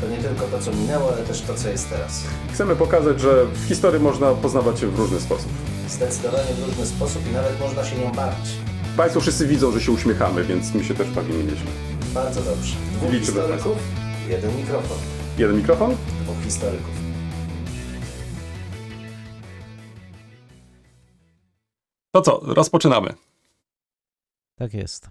To nie tylko to, co minęło, ale też to, co jest teraz. Chcemy pokazać, że w historii można poznawać się w różny sposób. Zdecydowanie w różny sposób i nawet można się nią bawić. Państwo wszyscy widzą, że się uśmiechamy, więc my się też bawimy nieźle. Bardzo dobrze. Dwóch Liczymy historyków, jeden mikrofon. Jeden mikrofon? Dwóch historyków. To co, rozpoczynamy. Tak jest.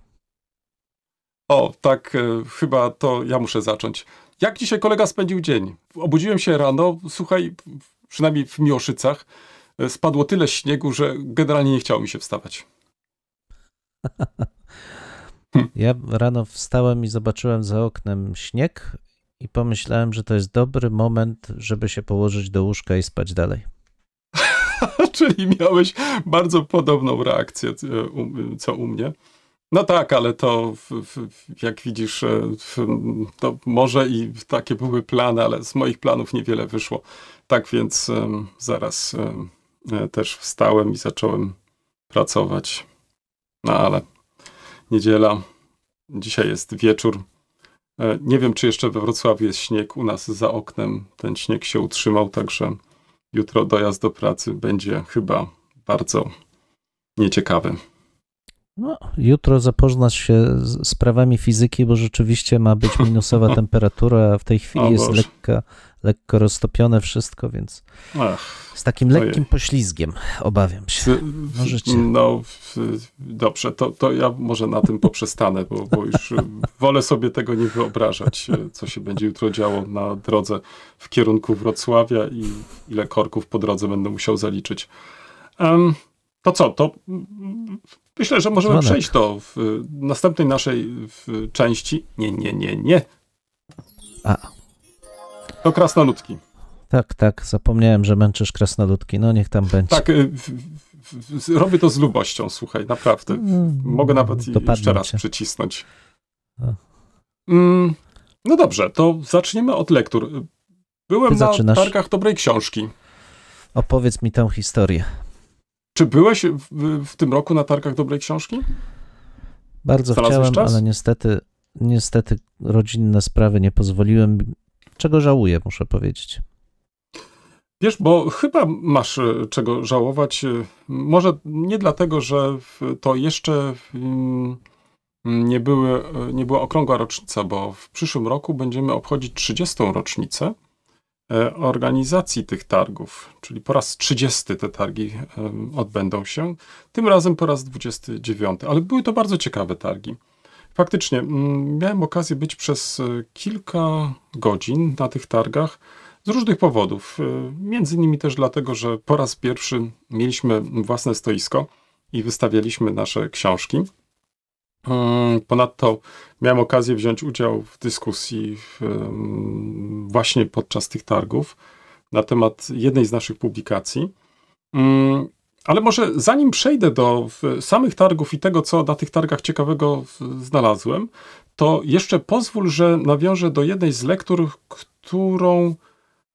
O, tak, e, chyba to ja muszę zacząć. Jak dzisiaj kolega spędził dzień? Obudziłem się rano, słuchaj, przynajmniej w Miłoszycach, e, spadło tyle śniegu, że generalnie nie chciało mi się wstawać. Ja rano wstałem i zobaczyłem za oknem śnieg i pomyślałem, że to jest dobry moment, żeby się położyć do łóżka i spać dalej. Czyli miałeś bardzo podobną reakcję, e, co u mnie. No tak, ale to jak widzisz, e, to może i takie były plany, ale z moich planów niewiele wyszło. Tak więc zaraz e, też wstałem i zacząłem pracować. No ale niedziela, dzisiaj jest wieczór. E, Nie wiem, czy jeszcze we Wrocławiu jest śnieg. U nas za oknem ten śnieg się utrzymał, także jutro dojazd do pracy będzie chyba bardzo nieciekawy. No, jutro zapoznasz się z sprawami fizyki, bo rzeczywiście ma być minusowa temperatura, a w tej chwili O jest Boże. lekka, lekko roztopione wszystko, więc Ach, z takim Ojej. lekkim poślizgiem obawiam się. Możecie. No, dobrze, to, to ja może na tym poprzestanę, bo, bo już wolę sobie tego nie wyobrażać, co się będzie jutro działo na drodze w kierunku Wrocławia i ile korków po drodze będę musiał zaliczyć. Em, to co, to myślę, że możemy Dzwonek. przejść do w następnej naszej w części. Nie, nie, nie, nie. A. To krasnoludki. Tak, tak, zapomniałem, że męczysz krasnoludki. No niech tam będzie. Tak, y, w, w, robię to z lubością, słuchaj, naprawdę. Mm, Mogę nawet i dopadną jeszcze raz cię. przycisnąć. Mm, no dobrze, to zaczniemy od lektur. Byłem Ty na zaczynasz. targach dobrej książki. Opowiedz mi tę historię. Czy byłeś w, w tym roku na targach dobrej książki? Bardzo Znalazłeś chciałem, czas? ale niestety, niestety rodzinne sprawy nie pozwoliły, mi- czego żałuję, muszę powiedzieć. Wiesz, bo chyba masz e, czego żałować. e, Może nie dlatego, że to jeszcze mm, nie, były, e, nie była okrągła rocznica, bo w przyszłym roku będziemy obchodzić 30. rocznicę organizacji tych targów, czyli po raz 30 te targi em, odbędą się, tym razem po raz 29, ale były to bardzo ciekawe targi. Faktycznie, mm, miałem okazję być przez e, kilka godzin na tych targach z różnych powodów. E, Między innymi też dlatego, że po raz pierwszy mieliśmy własne stoisko i wystawialiśmy nasze książki. Mm, Ponadto miałem okazję wziąć udział w dyskusji właśnie podczas tych targów na temat jednej z naszych publikacji. Mm, Ale może zanim przejdę do samych targów i tego, co na tych targach ciekawego znalazłem, to jeszcze pozwól, że nawiążę do jednej z lektur, którą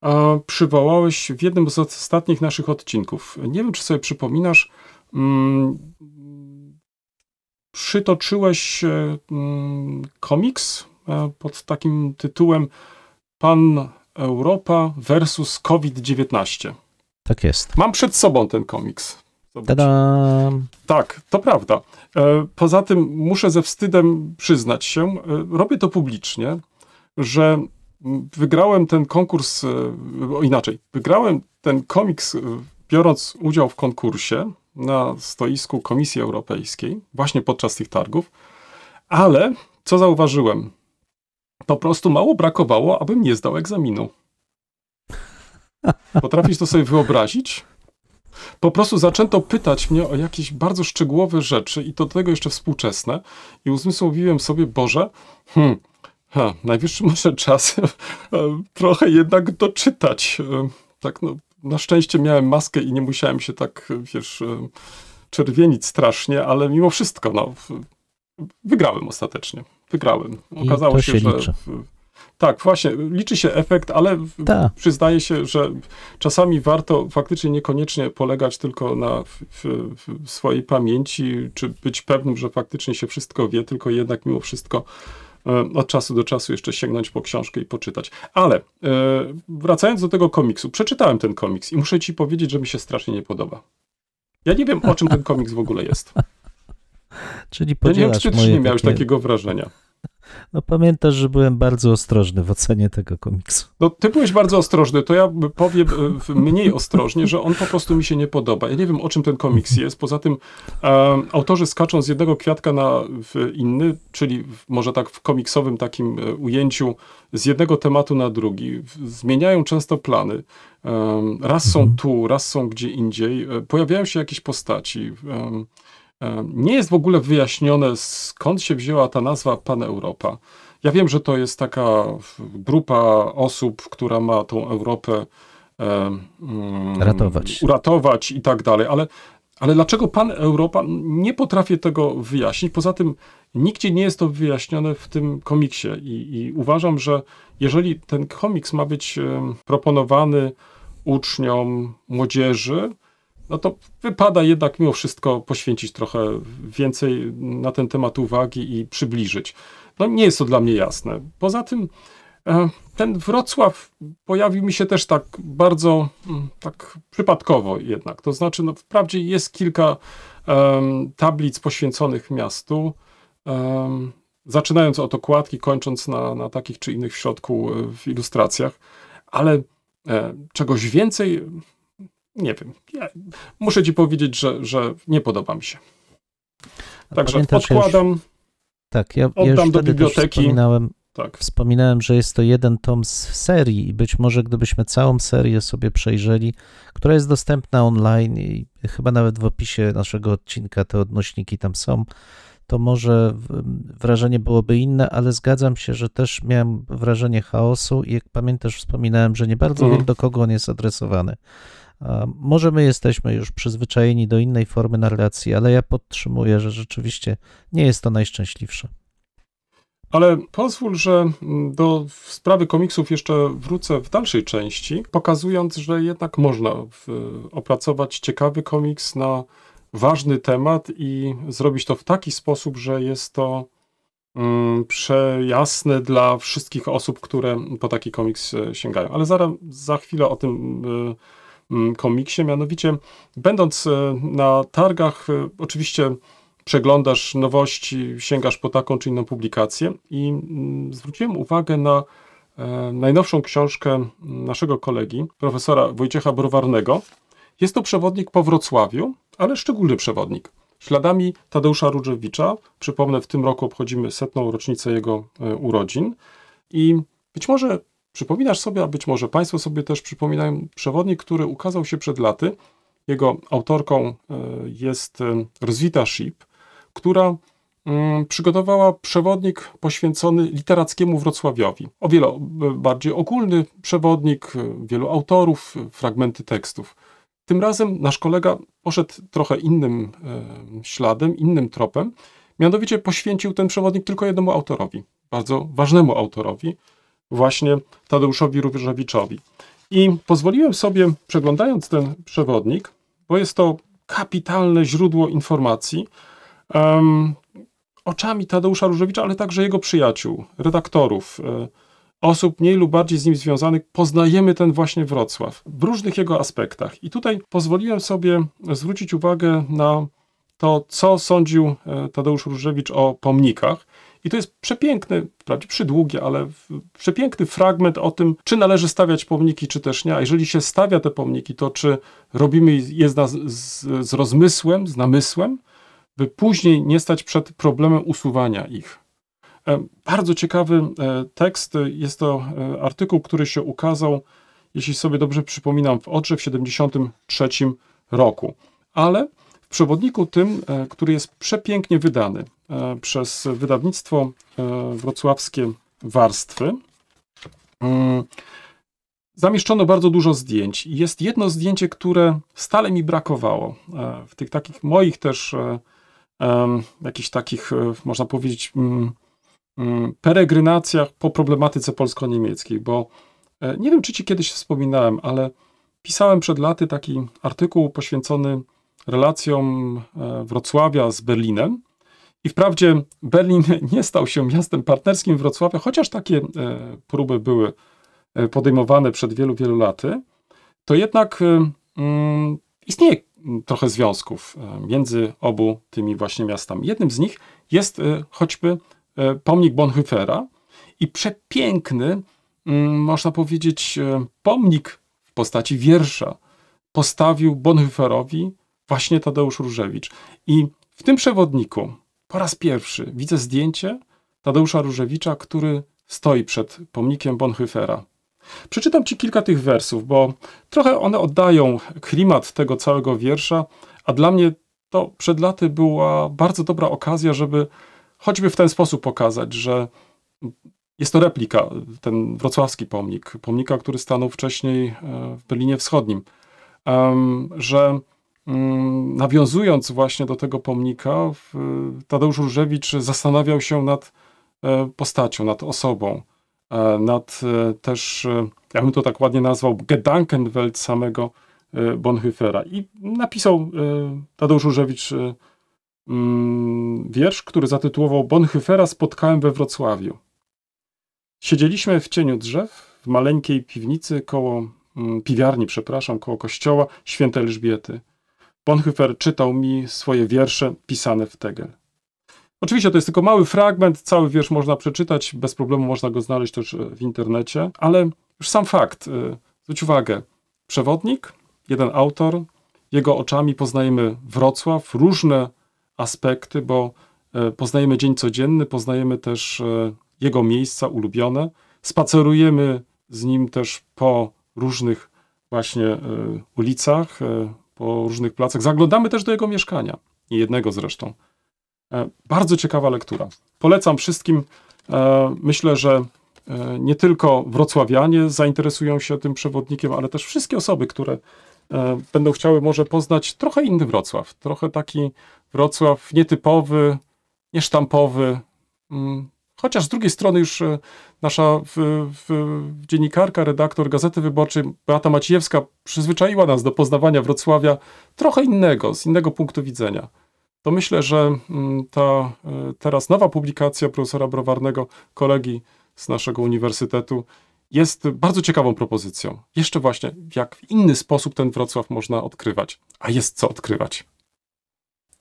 a, przywołałeś w jednym z ostatnich naszych odcinków. Nie wiem, czy sobie przypominasz, mm, przytoczyłeś e, mm, komiks e, pod takim tytułem Pan Europa versus COVID-19. Tak jest. Mam przed sobą ten komiks. Tada! Tak, to prawda. E, Poza tym muszę ze wstydem przyznać się, robię to publicznie, że wygrałem ten konkurs, o inaczej, wygrałem ten komiks biorąc udział w konkursie na stoisku Komisji Europejskiej, właśnie podczas tych targów, ale co zauważyłem? Po prostu mało brakowało, abym nie zdał egzaminu. Potrafisz to sobie wyobrazić? po prostu zaczęto pytać mnie o jakieś bardzo szczegółowe rzeczy i to do tego jeszcze współczesne i uzmysłowiłem sobie, Boże, hmm, ha, najwyższy może czas e, trochę jednak doczytać. E, Tak, no, na szczęście miałem maskę i nie musiałem się tak, wiesz, e, czerwienić strasznie, ale mimo wszystko, no, wygrałem ostatecznie. Wygrałem. Okazało się, się że. liczy. Tak, właśnie, liczy się efekt, ale Tak. przyznaję się, że czasami warto faktycznie niekoniecznie polegać tylko na w, w, swojej pamięci, czy być pewnym, że faktycznie się wszystko wie, tylko jednak mimo wszystko od czasu do czasu jeszcze sięgnąć po książkę i poczytać. Ale e, wracając do tego komiksu, przeczytałem ten komiks i muszę ci powiedzieć, że mi się strasznie nie podoba. Ja nie wiem, o czym ten komiks w ogóle jest. Czyli Ja nie wiem, czy ty moje nie miałeś takie... takiego wrażenia. No pamiętasz, że byłem bardzo ostrożny w ocenie tego komiksu. No, ty byłeś bardzo ostrożny, to ja powiem e, mniej ostrożnie, że on po prostu mi się nie podoba. Ja nie wiem, o czym ten komiks jest. Poza tym e, autorzy skaczą z jednego kwiatka na w inny, czyli w, może tak w komiksowym takim e, ujęciu, z jednego tematu na drugi. Zmieniają często plany. Raz są Mhm. tu, raz są gdzie indziej. Pojawiają się jakieś postaci. Nie jest w ogóle wyjaśnione, skąd się wzięła ta nazwa Pan Europa. Ja wiem, że to jest taka grupa osób, która ma tą Europę e, mm, Ratować. uratować i tak dalej, ale, ale dlaczego Pan Europa? Nie potrafię tego wyjaśnić. Poza tym nigdzie nie jest to wyjaśnione w tym komiksie i, i uważam, że jeżeli ten komiks ma być em, proponowany uczniom, młodzieży, no to wypada jednak mimo wszystko poświęcić trochę więcej na ten temat uwagi i przybliżyć. No nie jest to dla mnie jasne. Poza tym e, ten Wrocław pojawił mi się też tak bardzo mm, tak przypadkowo jednak. To znaczy, no wprawdzie jest kilka em, tablic poświęconych miastu, em, zaczynając od okładki, kończąc na, na takich czy innych w środku e, w ilustracjach, ale e, czegoś więcej nie wiem. Ja muszę ci powiedzieć, że, że nie podoba mi się. Także pamiętasz, ja już- odkładam. Tak, ja, ja Oddam już do biblioteki. wspominałem, Tak. wspominałem, że jest to jeden tom z serii i być może gdybyśmy całą serię sobie przejrzeli, która jest dostępna online i chyba nawet w opisie naszego odcinka te odnośniki tam są, to może wrażenie byłoby inne, ale zgadzam się, że też miałem wrażenie chaosu i jak pamiętasz, wspominałem, że nie bardzo Mhm. wiem, do kogo on jest adresowany. Może my jesteśmy już przyzwyczajeni do innej formy narracji, ale ja podtrzymuję, że rzeczywiście nie jest to najszczęśliwsze. Ale pozwól, że mm, do sprawy komiksów jeszcze wrócę w dalszej części, pokazując, że jednak można opracować ciekawy komiks na ważny temat i zrobić to w taki sposób, że jest to mm, przejasne dla wszystkich osób, które po taki komiks e, sięgają. Ale zaraz, za chwilę o tym e, komiksie, mianowicie będąc e, na targach, e, oczywiście przeglądasz nowości, sięgasz po taką czy inną publikację i mm, zwróciłem uwagę na e, najnowszą książkę naszego kolegi, profesora Wojciecha Browarnego. Jest to przewodnik po Wrocławiu, ale szczególny przewodnik. Śladami Tadeusza Różewicza, przypomnę, w tym roku obchodzimy setną rocznicę jego urodzin i być może przypominasz sobie, a być może Państwo sobie też przypominają przewodnik, który ukazał się przed laty. Jego autorką e, jest e, Roswitha Ship, która mm, przygotowała przewodnik poświęcony literackiemu Wrocławiowi. O wiele e, bardziej ogólny przewodnik, wielu autorów, fragmenty tekstów. Tym razem nasz kolega poszedł trochę innym śladem, innym tropem. Mianowicie poświęcił ten przewodnik tylko jednemu autorowi, bardzo ważnemu autorowi, właśnie Tadeuszowi Różewiczowi. I pozwoliłem sobie, przeglądając ten przewodnik, bo jest to kapitalne źródło informacji, em, oczami Tadeusza Różewicza, ale także jego przyjaciół, redaktorów, e, osób mniej lub bardziej z nim związanych, poznajemy ten właśnie Wrocław w różnych jego aspektach. I tutaj pozwoliłem sobie zwrócić uwagę na to, co sądził e, Tadeusz Różewicz o pomnikach. I to jest przepiękny, wprawdzie przydługi, ale przepiękny fragment o tym, czy należy stawiać pomniki, czy też nie. A jeżeli się stawia te pomniki, to czy robimy je z, z, z rozmysłem, z namysłem, by później nie stać przed problemem usuwania ich. E, Bardzo ciekawy e, tekst. Jest to e, artykuł, który się ukazał, jeśli sobie dobrze przypominam, w Odrze w 73 roku. Ale w przewodniku tym, który jest przepięknie wydany przez wydawnictwo e, wrocławskie Warstwy, mm, zamieszczono bardzo dużo zdjęć. Jest jedno zdjęcie, które stale mi brakowało. E, W tych takich moich też, e, jakichś takich, e, można powiedzieć, mm, mm, peregrynacjach po problematyce polsko-niemieckiej, bo e, nie wiem, czy ci kiedyś wspominałem, ale pisałem przed laty taki artykuł poświęcony relacjom e, Wrocławia z Berlinem. I wprawdzie Berlin nie stał się miastem partnerskim Wrocławia, chociaż takie e, próby były e, podejmowane przed wielu, wielu laty, to jednak e, mm, istnieje trochę związków między obu tymi właśnie miastami. Jednym z nich jest choćby pomnik Bonhoeffera i przepiękny, mm, można powiedzieć, pomnik w postaci wiersza postawił Bonhoefferowi właśnie Tadeusz Różewicz. I w tym przewodniku po raz pierwszy widzę zdjęcie Tadeusza Różewicza, który stoi przed pomnikiem Bonhoeffera. Przeczytam ci kilka tych wersów, bo trochę one oddają klimat tego całego wiersza, a dla mnie to przed laty była bardzo dobra okazja, żeby choćby w ten sposób pokazać, że jest to replika, ten wrocławski pomnik, pomnika, który stanął wcześniej e, w Berlinie Wschodnim, że nawiązując właśnie do tego pomnika, Tadeusz Różewicz zastanawiał się nad e, postacią, nad osobą, e, nad e, też, ja bym to tak ładnie nazwał, Gedankenwelt samego Bonhoeffera. I napisał Tadeusz Różewicz mm, wiersz, który zatytułował Bonhoeffera spotkałem we Wrocławiu. Siedzieliśmy w cieniu drzew w maleńkiej piwnicy koło mm, piwiarni, przepraszam, koło kościoła świętej Elżbiety. Bonhoeffer czytał mi swoje wiersze pisane w tegel. Oczywiście to jest tylko mały fragment, cały wiersz można przeczytać, bez problemu można go znaleźć też e, w internecie, ale już sam fakt, e, zwróć uwagę, przewodnik, jeden autor, jego oczami poznajemy Wrocław, różne aspekty, bo e, poznajemy dzień codzienny, poznajemy też jego miejsca ulubione, spacerujemy z nim też po różnych właśnie ulicach, po różnych placach, zaglądamy też do jego mieszkania, nie jednego zresztą. E, Bardzo ciekawa lektura. Polecam wszystkim. E, Myślę, że e, nie tylko wrocławianie zainteresują się tym przewodnikiem, ale też wszystkie osoby, które będą chciały może poznać trochę inny Wrocław. Trochę taki Wrocław nietypowy, niesztampowy. Chociaż z drugiej strony już e, nasza w, w, dziennikarka, redaktor Gazety Wyborczej Beata Maciejewska przyzwyczaiła nas do poznawania Wrocławia trochę innego, z innego punktu widzenia to myślę, że mm, ta e, teraz nowa publikacja profesora Browarnego, kolegi z naszego uniwersytetu, jest bardzo ciekawą propozycją. Jeszcze właśnie, jak w inny sposób ten Wrocław można odkrywać. A jest co odkrywać.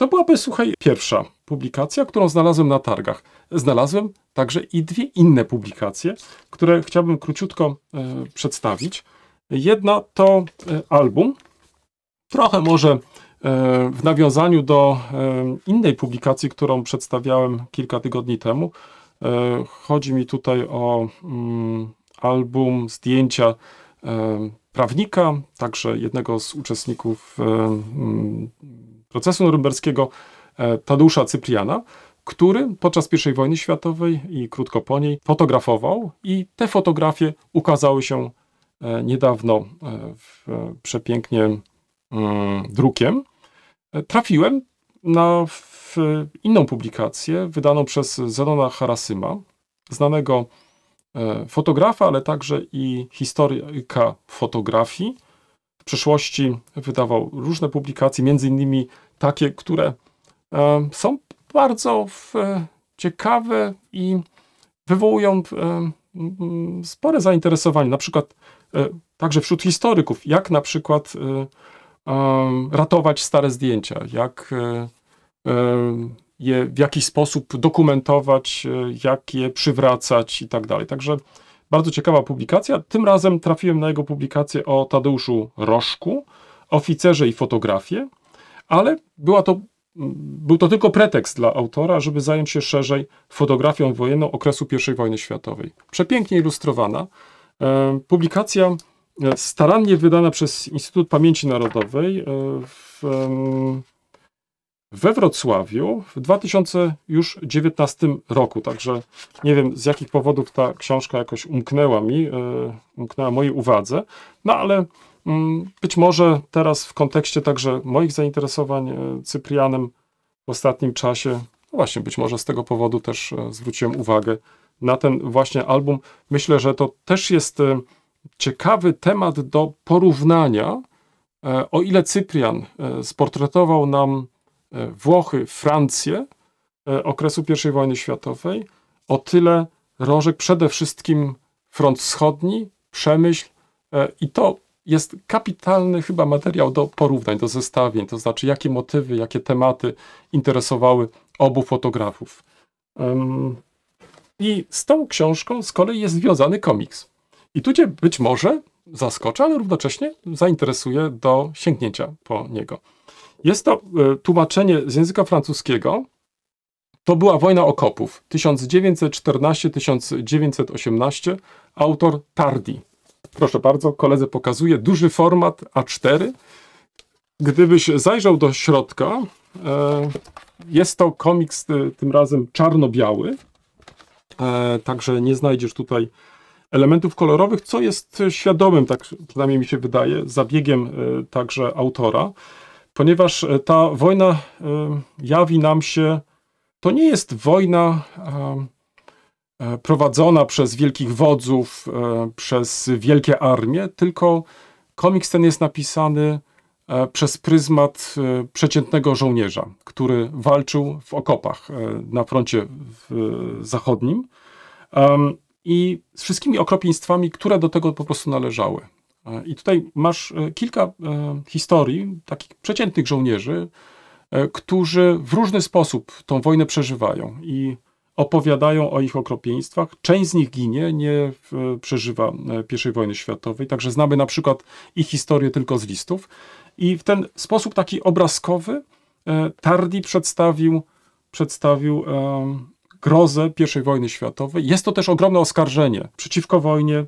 To byłaby, słuchaj, pierwsza publikacja, którą znalazłem na targach. Znalazłem także i dwie inne publikacje, które chciałbym króciutko e, przedstawić. Jedna to e, album, trochę może e, w nawiązaniu do e, innej publikacji, którą przedstawiałem kilka tygodni temu. E, Chodzi mi tutaj o mm, album, zdjęcia e, prawnika, także jednego z uczestników e, mm, procesu norymberskiego, e, Tadeusza Cypriana, który podczas I wojny światowej i krótko po niej fotografował i te fotografie ukazały się e, niedawno e, w, przepięknie mm, drukiem, trafiłem na inną publikację wydaną przez Zenona Harasyma, znanego fotografa, ale także i historyka fotografii. W przeszłości wydawał różne publikacje, między innymi takie, które e, są bardzo e, ciekawe i wywołują e, spore zainteresowanie. Na przykład także wśród historyków, jak na przykład ratować stare zdjęcia, jak je w jakiś sposób dokumentować, jak je przywracać i tak dalej. Także bardzo ciekawa publikacja. Tym razem trafiłem na jego publikację o Tadeuszu Rożku, oficerze i fotografie, ale była to, był to tylko pretekst dla autora, żeby zająć się szerzej fotografią wojenną okresu I wojny światowej. Przepięknie ilustrowana. E, Publikacja e, starannie wydana przez Instytut Pamięci Narodowej e, w, we Wrocławiu w 2019 roku. Także nie wiem z jakich powodów ta książka jakoś umknęła mi, e, umknęła mojej uwadze, no ale mm, być może teraz w kontekście także moich zainteresowań e, Cyprianem w ostatnim czasie, no właśnie być może z tego powodu też e, zwróciłem uwagę na ten właśnie album. Myślę, że to też jest ciekawy temat do porównania, o ile Cyprian sportretował nam Włochy, Francję e, okresu I wojny światowej, o tyle Rożek przede wszystkim front wschodni, Przemyśl e, i to jest kapitalny chyba materiał do porównań, do zestawień, to znaczy jakie motywy, jakie tematy interesowały obu fotografów. I z tą książką z kolei jest związany komiks. I tu cię być może zaskoczy, ale równocześnie zainteresuje do sięgnięcia po niego. Jest to e, tłumaczenie z języka francuskiego. To była wojna okopów 1914-1918. Autor Tardi. Proszę bardzo, koledze pokazuje duży format A4. Gdybyś zajrzał do środka, e, jest to komiks e, tym razem czarno-biały. Także nie znajdziesz tutaj elementów kolorowych, co jest świadomym, tak przynajmniej mi się wydaje, zabiegiem także autora, ponieważ e, ta wojna e, jawi nam się, to nie jest wojna e, prowadzona przez wielkich wodzów, przez wielkie armie, tylko komiks ten jest napisany przez pryzmat przeciętnego żołnierza, który walczył w okopach na froncie zachodnim. I z wszystkimi okropieństwami, które do tego po prostu należały. E, I tutaj masz e, kilka e, historii takich przeciętnych żołnierzy, którzy w różny sposób tą wojnę przeżywają i opowiadają o ich okropieństwach. Część z nich ginie, nie przeżywa I wojny światowej, także znamy na przykład ich historię tylko z listów. I w ten sposób taki obrazkowy Tardi przedstawił, przedstawił grozę I wojny światowej. Jest to też ogromne oskarżenie przeciwko wojnie,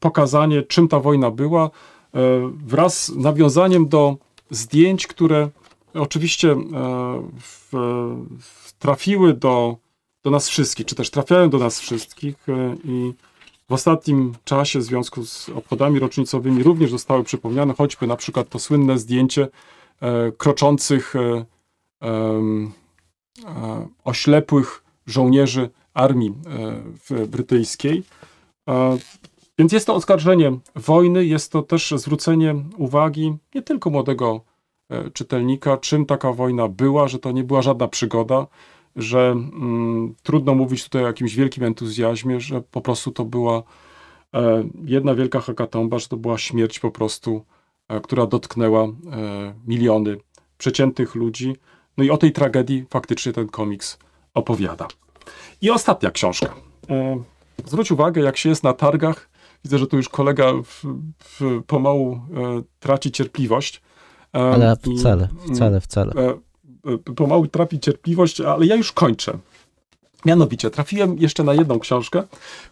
pokazanie, czym ta wojna była, e, wraz z nawiązaniem do zdjęć, które oczywiście e, trafiły do, do nas wszystkich, czy też trafiają do nas wszystkich e, i w ostatnim czasie w związku z obchodami rocznicowymi również zostały przypomniane, choćby na przykład to słynne zdjęcie e, kroczących e, e, oślepłych żołnierzy armii e, brytyjskiej. Więc jest to oskarżenie wojny, jest to też zwrócenie uwagi nie tylko młodego e, czytelnika, czym taka wojna była, że to nie była żadna przygoda, że mm, trudno mówić tutaj o jakimś wielkim entuzjazmie, że po prostu to była e, jedna wielka hekatomba, że to była śmierć po prostu, e, która dotknęła e, miliony przeciętnych ludzi. No i o tej tragedii faktycznie ten komiks opowiada. I ostatnia książka. E, zwróć uwagę, jak się jest na targach. Widzę, że tu już kolega w, w, pomału e, traci cierpliwość. E, Ale wcale, wcale, wcale. e, pomału trafi cierpliwość, ale ja już kończę. Mianowicie, trafiłem jeszcze na jedną książkę,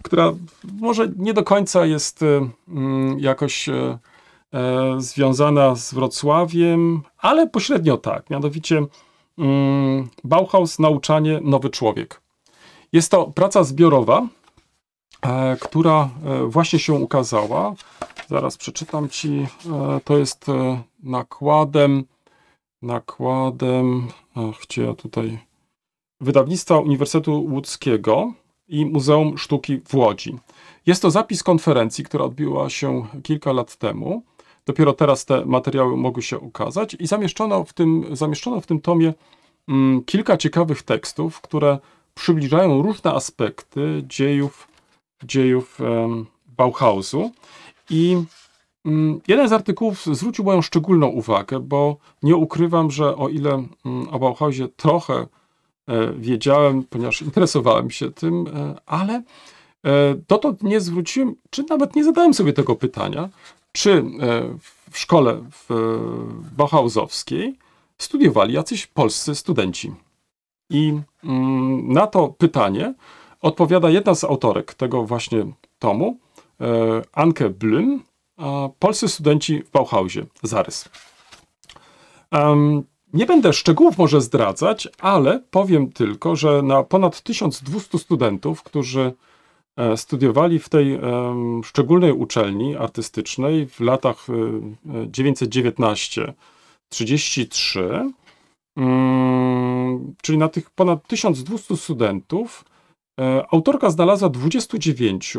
która może nie do końca jest mm, jakoś związana z Wrocławiem, ale pośrednio tak. Mianowicie mm, Bauhaus, nauczanie, nowy człowiek. Jest to praca zbiorowa, która e, właśnie się ukazała. Zaraz przeczytam ci. E, to jest e, nakładem nakładem, ach, gdzie ja tutaj, wydawnictwa Uniwersytetu Łódzkiego i Muzeum Sztuki w Łodzi. Jest to zapis konferencji, która odbyła się kilka lat temu. Dopiero teraz te materiały mogły się ukazać i zamieszczono w tym, zamieszczono w tym tomie mm, kilka ciekawych tekstów, które przybliżają różne aspekty dziejów, dziejów Bauhausu. I Mm, Jeden z artykułów zwrócił moją szczególną uwagę, bo nie ukrywam, że o ile mm, o Bauhausie trochę e, wiedziałem, ponieważ interesowałem się tym, e, ale e, dotąd nie zwróciłem, czy nawet nie zadałem sobie tego pytania, czy w szkole w, w Bauhausowskiej studiowali jacyś polscy studenci. I mm, na to pytanie odpowiada jedna z autorek tego właśnie tomu, e, Anke Blüm, polscy studenci w Bauhausie. Zarys. Nie będę szczegółów może zdradzać, ale powiem tylko, że na ponad 1200 studentów, którzy e, studiowali w tej szczególnej uczelni artystycznej w latach e, 919-33, mm, czyli na tych ponad 1200 studentów, e, autorka znalazła 29,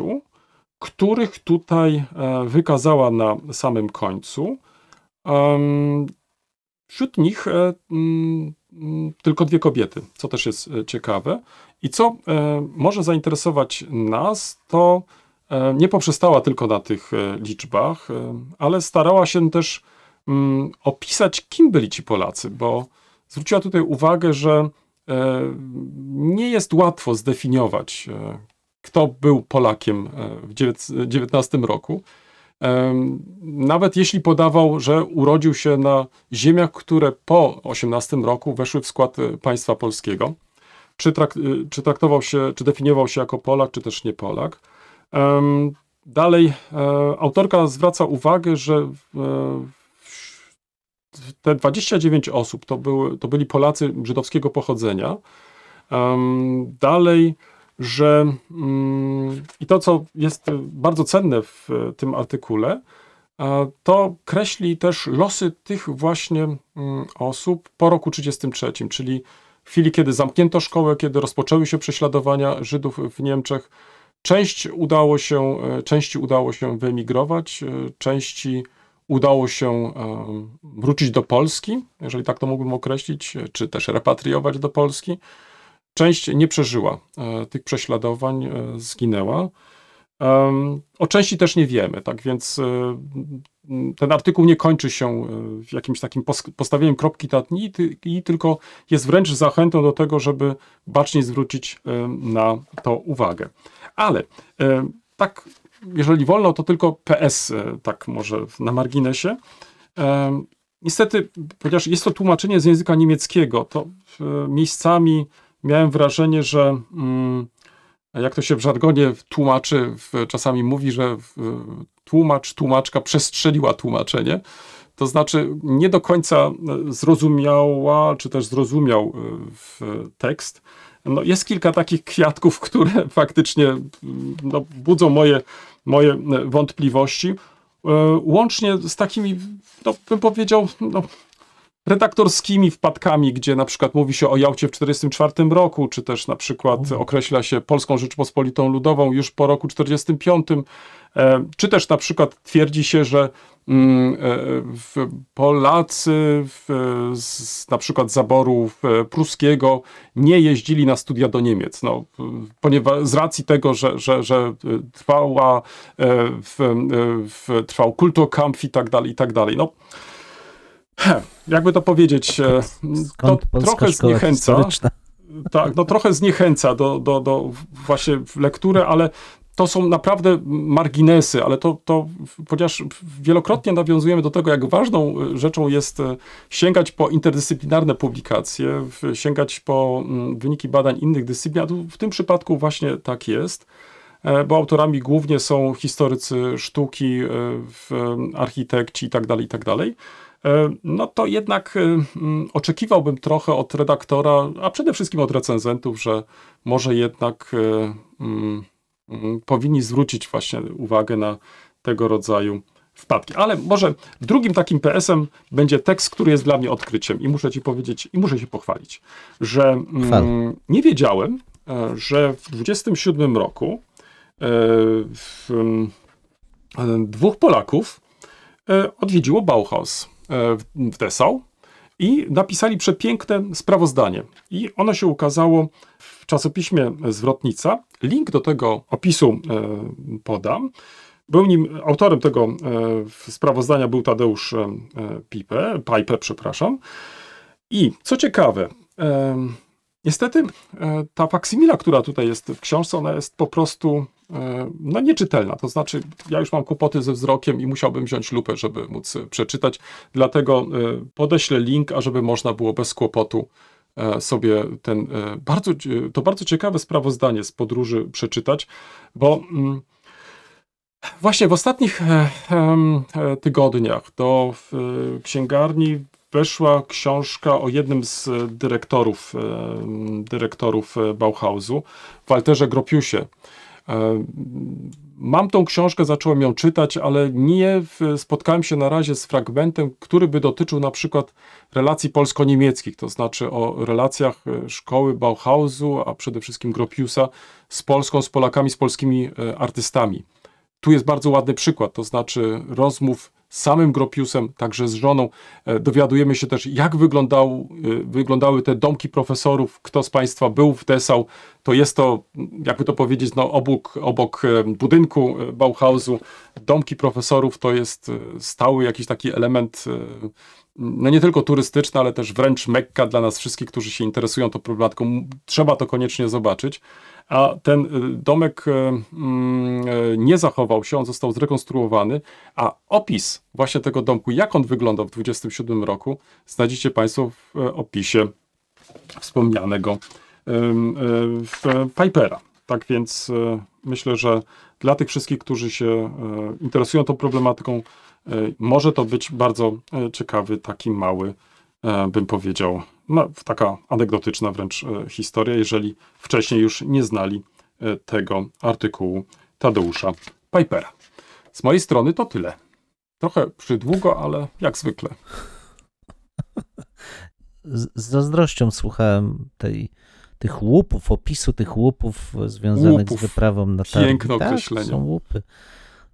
których tutaj e, wykazała na samym końcu. Wśród nich e, mm, mm, tylko dwie kobiety, co też jest e, ciekawe. I co e, może zainteresować nas, to e, nie poprzestała tylko na tych e, liczbach, e, ale starała się też mm, opisać, kim byli ci Polacy, bo zwróciła tutaj uwagę, że e, nie jest łatwo zdefiniować, e, kto był Polakiem e, w dziewiętn- XIX roku. Em, Nawet jeśli podawał, że urodził się na ziemiach, które po 18 roku weszły w skład e, państwa polskiego, czy, czy traktował się, czy definiował się jako Polak, czy też nie Polak. Dalej, e, autorka zwraca uwagę, że e, te 29 osób to, były, to byli Polacy żydowskiego pochodzenia. Dalej, że mm, i to, co jest bardzo cenne w e, tym artykule, e, to kreśli też losy tych właśnie mm, osób po roku 1933, czyli w chwili, kiedy zamknięto szkołę, kiedy rozpoczęły się prześladowania Żydów w Niemczech. Część udało się, e, części udało się wyemigrować, części udało się e, wrócić do Polski, jeżeli tak to mógłbym określić, czy też repatriować do Polski. Część nie przeżyła e, tych prześladowań, e, zginęła. O części też nie wiemy, tak więc ten artykuł nie kończy się jakimś takim pos- postawieniem kropki nad i, ty- i tylko jest wręcz zachętą do tego, żeby bacznie zwrócić na to uwagę. Ale tak, jeżeli wolno, to tylko PS, e, tak może na marginesie. Niestety, ponieważ jest to tłumaczenie z języka niemieckiego, to e, miejscami miałem wrażenie, że mm, jak to się w żargonie tłumaczy, czasami mówi, że tłumacz, tłumaczka przestrzeliła tłumaczenie. To znaczy nie do końca e, zrozumiała, czy też zrozumiał tekst. No, jest kilka takich kwiatków, które faktycznie mm, no, budzą moje, moje e, wątpliwości. E, Łącznie z takimi, no, bym powiedział, no, redaktorskimi wpadkami, gdzie na przykład mówi się o Jałcie w 1944 roku, czy też na przykład określa się Polską Rzeczpospolitą Ludową już po roku 1945, e, czy też na przykład twierdzi się, że Polacy w, z na przykład zaboru e, pruskiego nie jeździli na studia do Niemiec, no, ponieważ z racji tego, że, że, że e, trwała, e, w, e, w, trwał Kulturkampf i tak dalej, i tak dalej. No, jakby to powiedzieć, e, to trochę zniechęca. historyczna? Tak, no trochę zniechęca do, do, do właśnie w lekturę, ale to są naprawdę marginesy, ale to, to ponieważ wielokrotnie nawiązujemy do tego, jak ważną e, rzeczą jest e, sięgać po interdyscyplinarne publikacje, sięgać po mm, wyniki badań innych dyscyplin, a tu w tym przypadku właśnie tak jest e, bo autorami głównie są historycy sztuki, e, w- architekci i tak dalej, i tak. E, No to jednak e, mm, oczekiwałbym trochę od redaktora, a przede wszystkim od recenzentów, że może jednak mm, mm, powinni zwrócić właśnie uwagę na tego rodzaju wpadki. Ale może drugim takim PS-em będzie tekst, który jest dla mnie odkryciem i muszę ci powiedzieć, i muszę się pochwalić, że mm, nie wiedziałem, e, że w 27 roku e, w, mm, e, dwóch Polaków e, odwiedziło Bauhaus w- w Dessau i napisali przepiękne sprawozdanie. I ono się ukazało w czasopiśmie Zwrotnica. Link do tego opisu e, podam. Był nim, autorem tego e, sprawozdania był Tadeusz e, Pipe, Pipe, przepraszam. I co ciekawe, niestety ta faksymila, która tutaj jest w książce, ona jest po prostu no, nieczytelna. To znaczy, ja już mam kłopoty ze wzrokiem i musiałbym wziąć lupę, żeby móc przeczytać. Dlatego podeślę link, ażeby można było bez kłopotu sobie ten e, bardzo, to bardzo ciekawe sprawozdanie z podróży przeczytać, bo mm, właśnie w ostatnich e, e, tygodniach do e, księgarni weszła książka o jednym z dyrektorów, e, dyrektorów e, Bauhausu, Walterze Gropiusie. E, Mam tą książkę, zacząłem ją czytać, ale nie spotkałem się na razie z fragmentem, który by dotyczył na przykład relacji polsko-niemieckich, to znaczy o relacjach e, szkoły Bauhausu, a przede wszystkim Gropiusa z Polską, z Polakami, z polskimi e, artystami. Tu jest bardzo ładny przykład, to znaczy rozmów samym Gropiusem, także z żoną. E, Dowiadujemy się też, jak wyglądał, e, wyglądały te domki profesorów. Kto z Państwa był w Dessau, to jest to, jakby to powiedzieć, no, obok, obok e, budynku Bauhausu. Domki profesorów to jest stały jakiś taki element, no nie tylko turystyczny, ale też wręcz mekka dla nas wszystkich, którzy się interesują tą problematyką. M- Trzeba to koniecznie zobaczyć. A ten y, domek y, mm, y, nie zachował się, on został zrekonstruowany, a opis właśnie tego domku, jak on wyglądał w 27 roku, znajdziecie Państwo w opisie wspomnianego w Pipera. Tak więc myślę, że dla tych wszystkich, którzy się interesują tą problematyką, może to być bardzo ciekawy, taki mały, bym powiedział, no, taka anegdotyczna wręcz e, historia, jeżeli wcześniej już nie znali e, tego artykułu Tadeusza Pipera. Z mojej strony to tyle. Trochę przydługo, ale jak zwykle. z, z zazdrością słuchałem tej, tych łupów, opisu tych łupów związanych Łupów. z wyprawą na targi. Piękne tak, określenie. są łupy.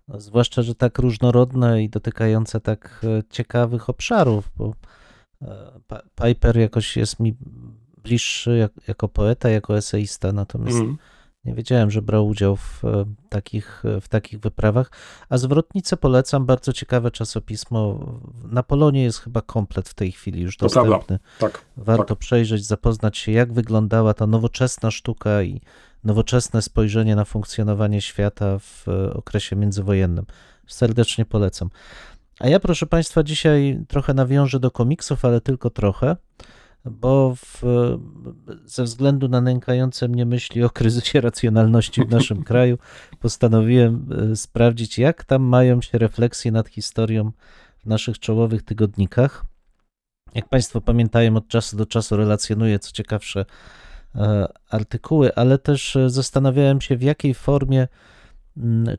No, zwłaszcza, że tak różnorodne i dotykające tak e, ciekawych obszarów, bo Piper jakoś jest mi bliższy jak, jako poeta, jako eseista, natomiast Mm. nie wiedziałem, że brał udział w e, takich, w takich wyprawach. A zwrotnicę polecam, bardzo ciekawe czasopismo. Na Polonie jest chyba komplet w tej chwili już dostępny. Tak. Warto przejrzeć, zapoznać się, jak wyglądała ta nowoczesna sztuka i nowoczesne spojrzenie na funkcjonowanie świata w e, okresie międzywojennym. Serdecznie polecam. A ja, proszę Państwa, dzisiaj trochę nawiążę do komiksów, ale tylko trochę, bo w, ze względu na nękające mnie myśli o kryzysie racjonalności w naszym kraju, postanowiłem e, sprawdzić, jak tam mają się refleksje nad historią w naszych czołowych tygodnikach. Jak Państwo pamiętają, od czasu do czasu relacjonuję co ciekawsze e, artykuły, ale też e, zastanawiałem się, w jakiej formie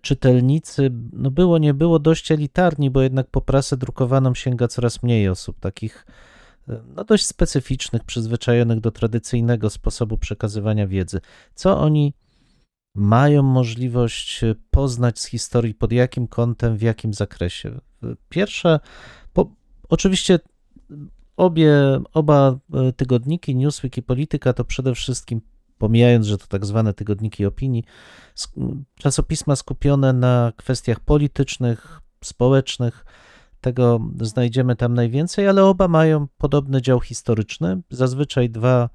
czytelnicy, no było, nie było, dość elitarni, bo jednak po prasę drukowaną sięga coraz mniej osób, takich e, no dość specyficznych, przyzwyczajonych do tradycyjnego sposobu przekazywania wiedzy. Co oni mają możliwość e, poznać z historii, pod jakim kątem, w jakim zakresie? Pierwsze, po, oczywiście obie, oba e, tygodniki, Newsweek i Polityka, to przede wszystkim, pomijając, że to tak zwane tygodniki opinii, czasopisma skupione na kwestiach politycznych, społecznych, tego znajdziemy tam najwięcej, ale oba mają podobny dział historyczny. Zazwyczaj dwa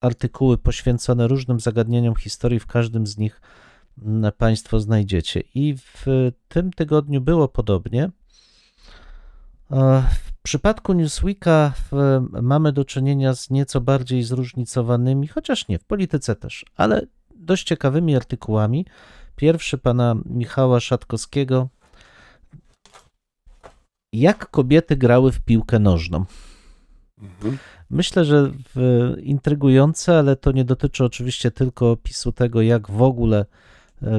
artykuły poświęcone różnym zagadnieniom historii, w każdym z nich mm, Państwo znajdziecie. I w tym tygodniu było podobnie. W przypadku Newsweeka mamy do czynienia z nieco bardziej zróżnicowanymi, chociaż nie, w polityce też, ale dość ciekawymi artykułami. Pierwszy pana Michała Szatkowskiego. Jak kobiety grały w piłkę nożną? Mhm. Myślę, że intrygujące, ale to nie dotyczy oczywiście tylko opisu tego, jak w ogóle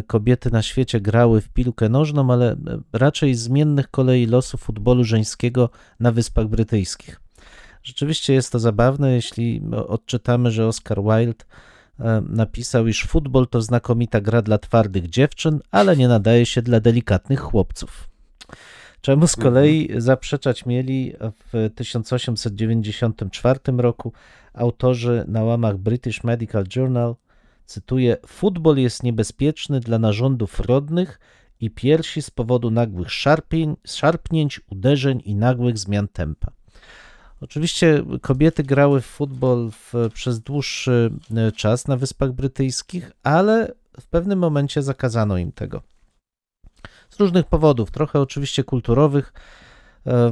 kobiety na świecie grały w piłkę nożną, ale e, raczej zmiennych kolei losu futbolu żeńskiego na Wyspach Brytyjskich. Rzeczywiście jest to zabawne, jeśli odczytamy, że Oscar Wilde e, napisał, iż futbol to znakomita gra dla twardych dziewczyn, ale nie nadaje się dla delikatnych chłopców. Czemu z kolei zaprzeczać mieli w 1894 roku autorzy na łamach British Medical Journal, cytuję, futbol jest niebezpieczny dla narządów rodnych i piersi z powodu nagłych szarpień, szarpnięć, uderzeń i nagłych zmian tempa. Oczywiście kobiety grały w futbol w, przez dłuższy e, czas na Wyspach Brytyjskich, ale w pewnym momencie zakazano im tego. Z różnych powodów, trochę oczywiście kulturowych. e,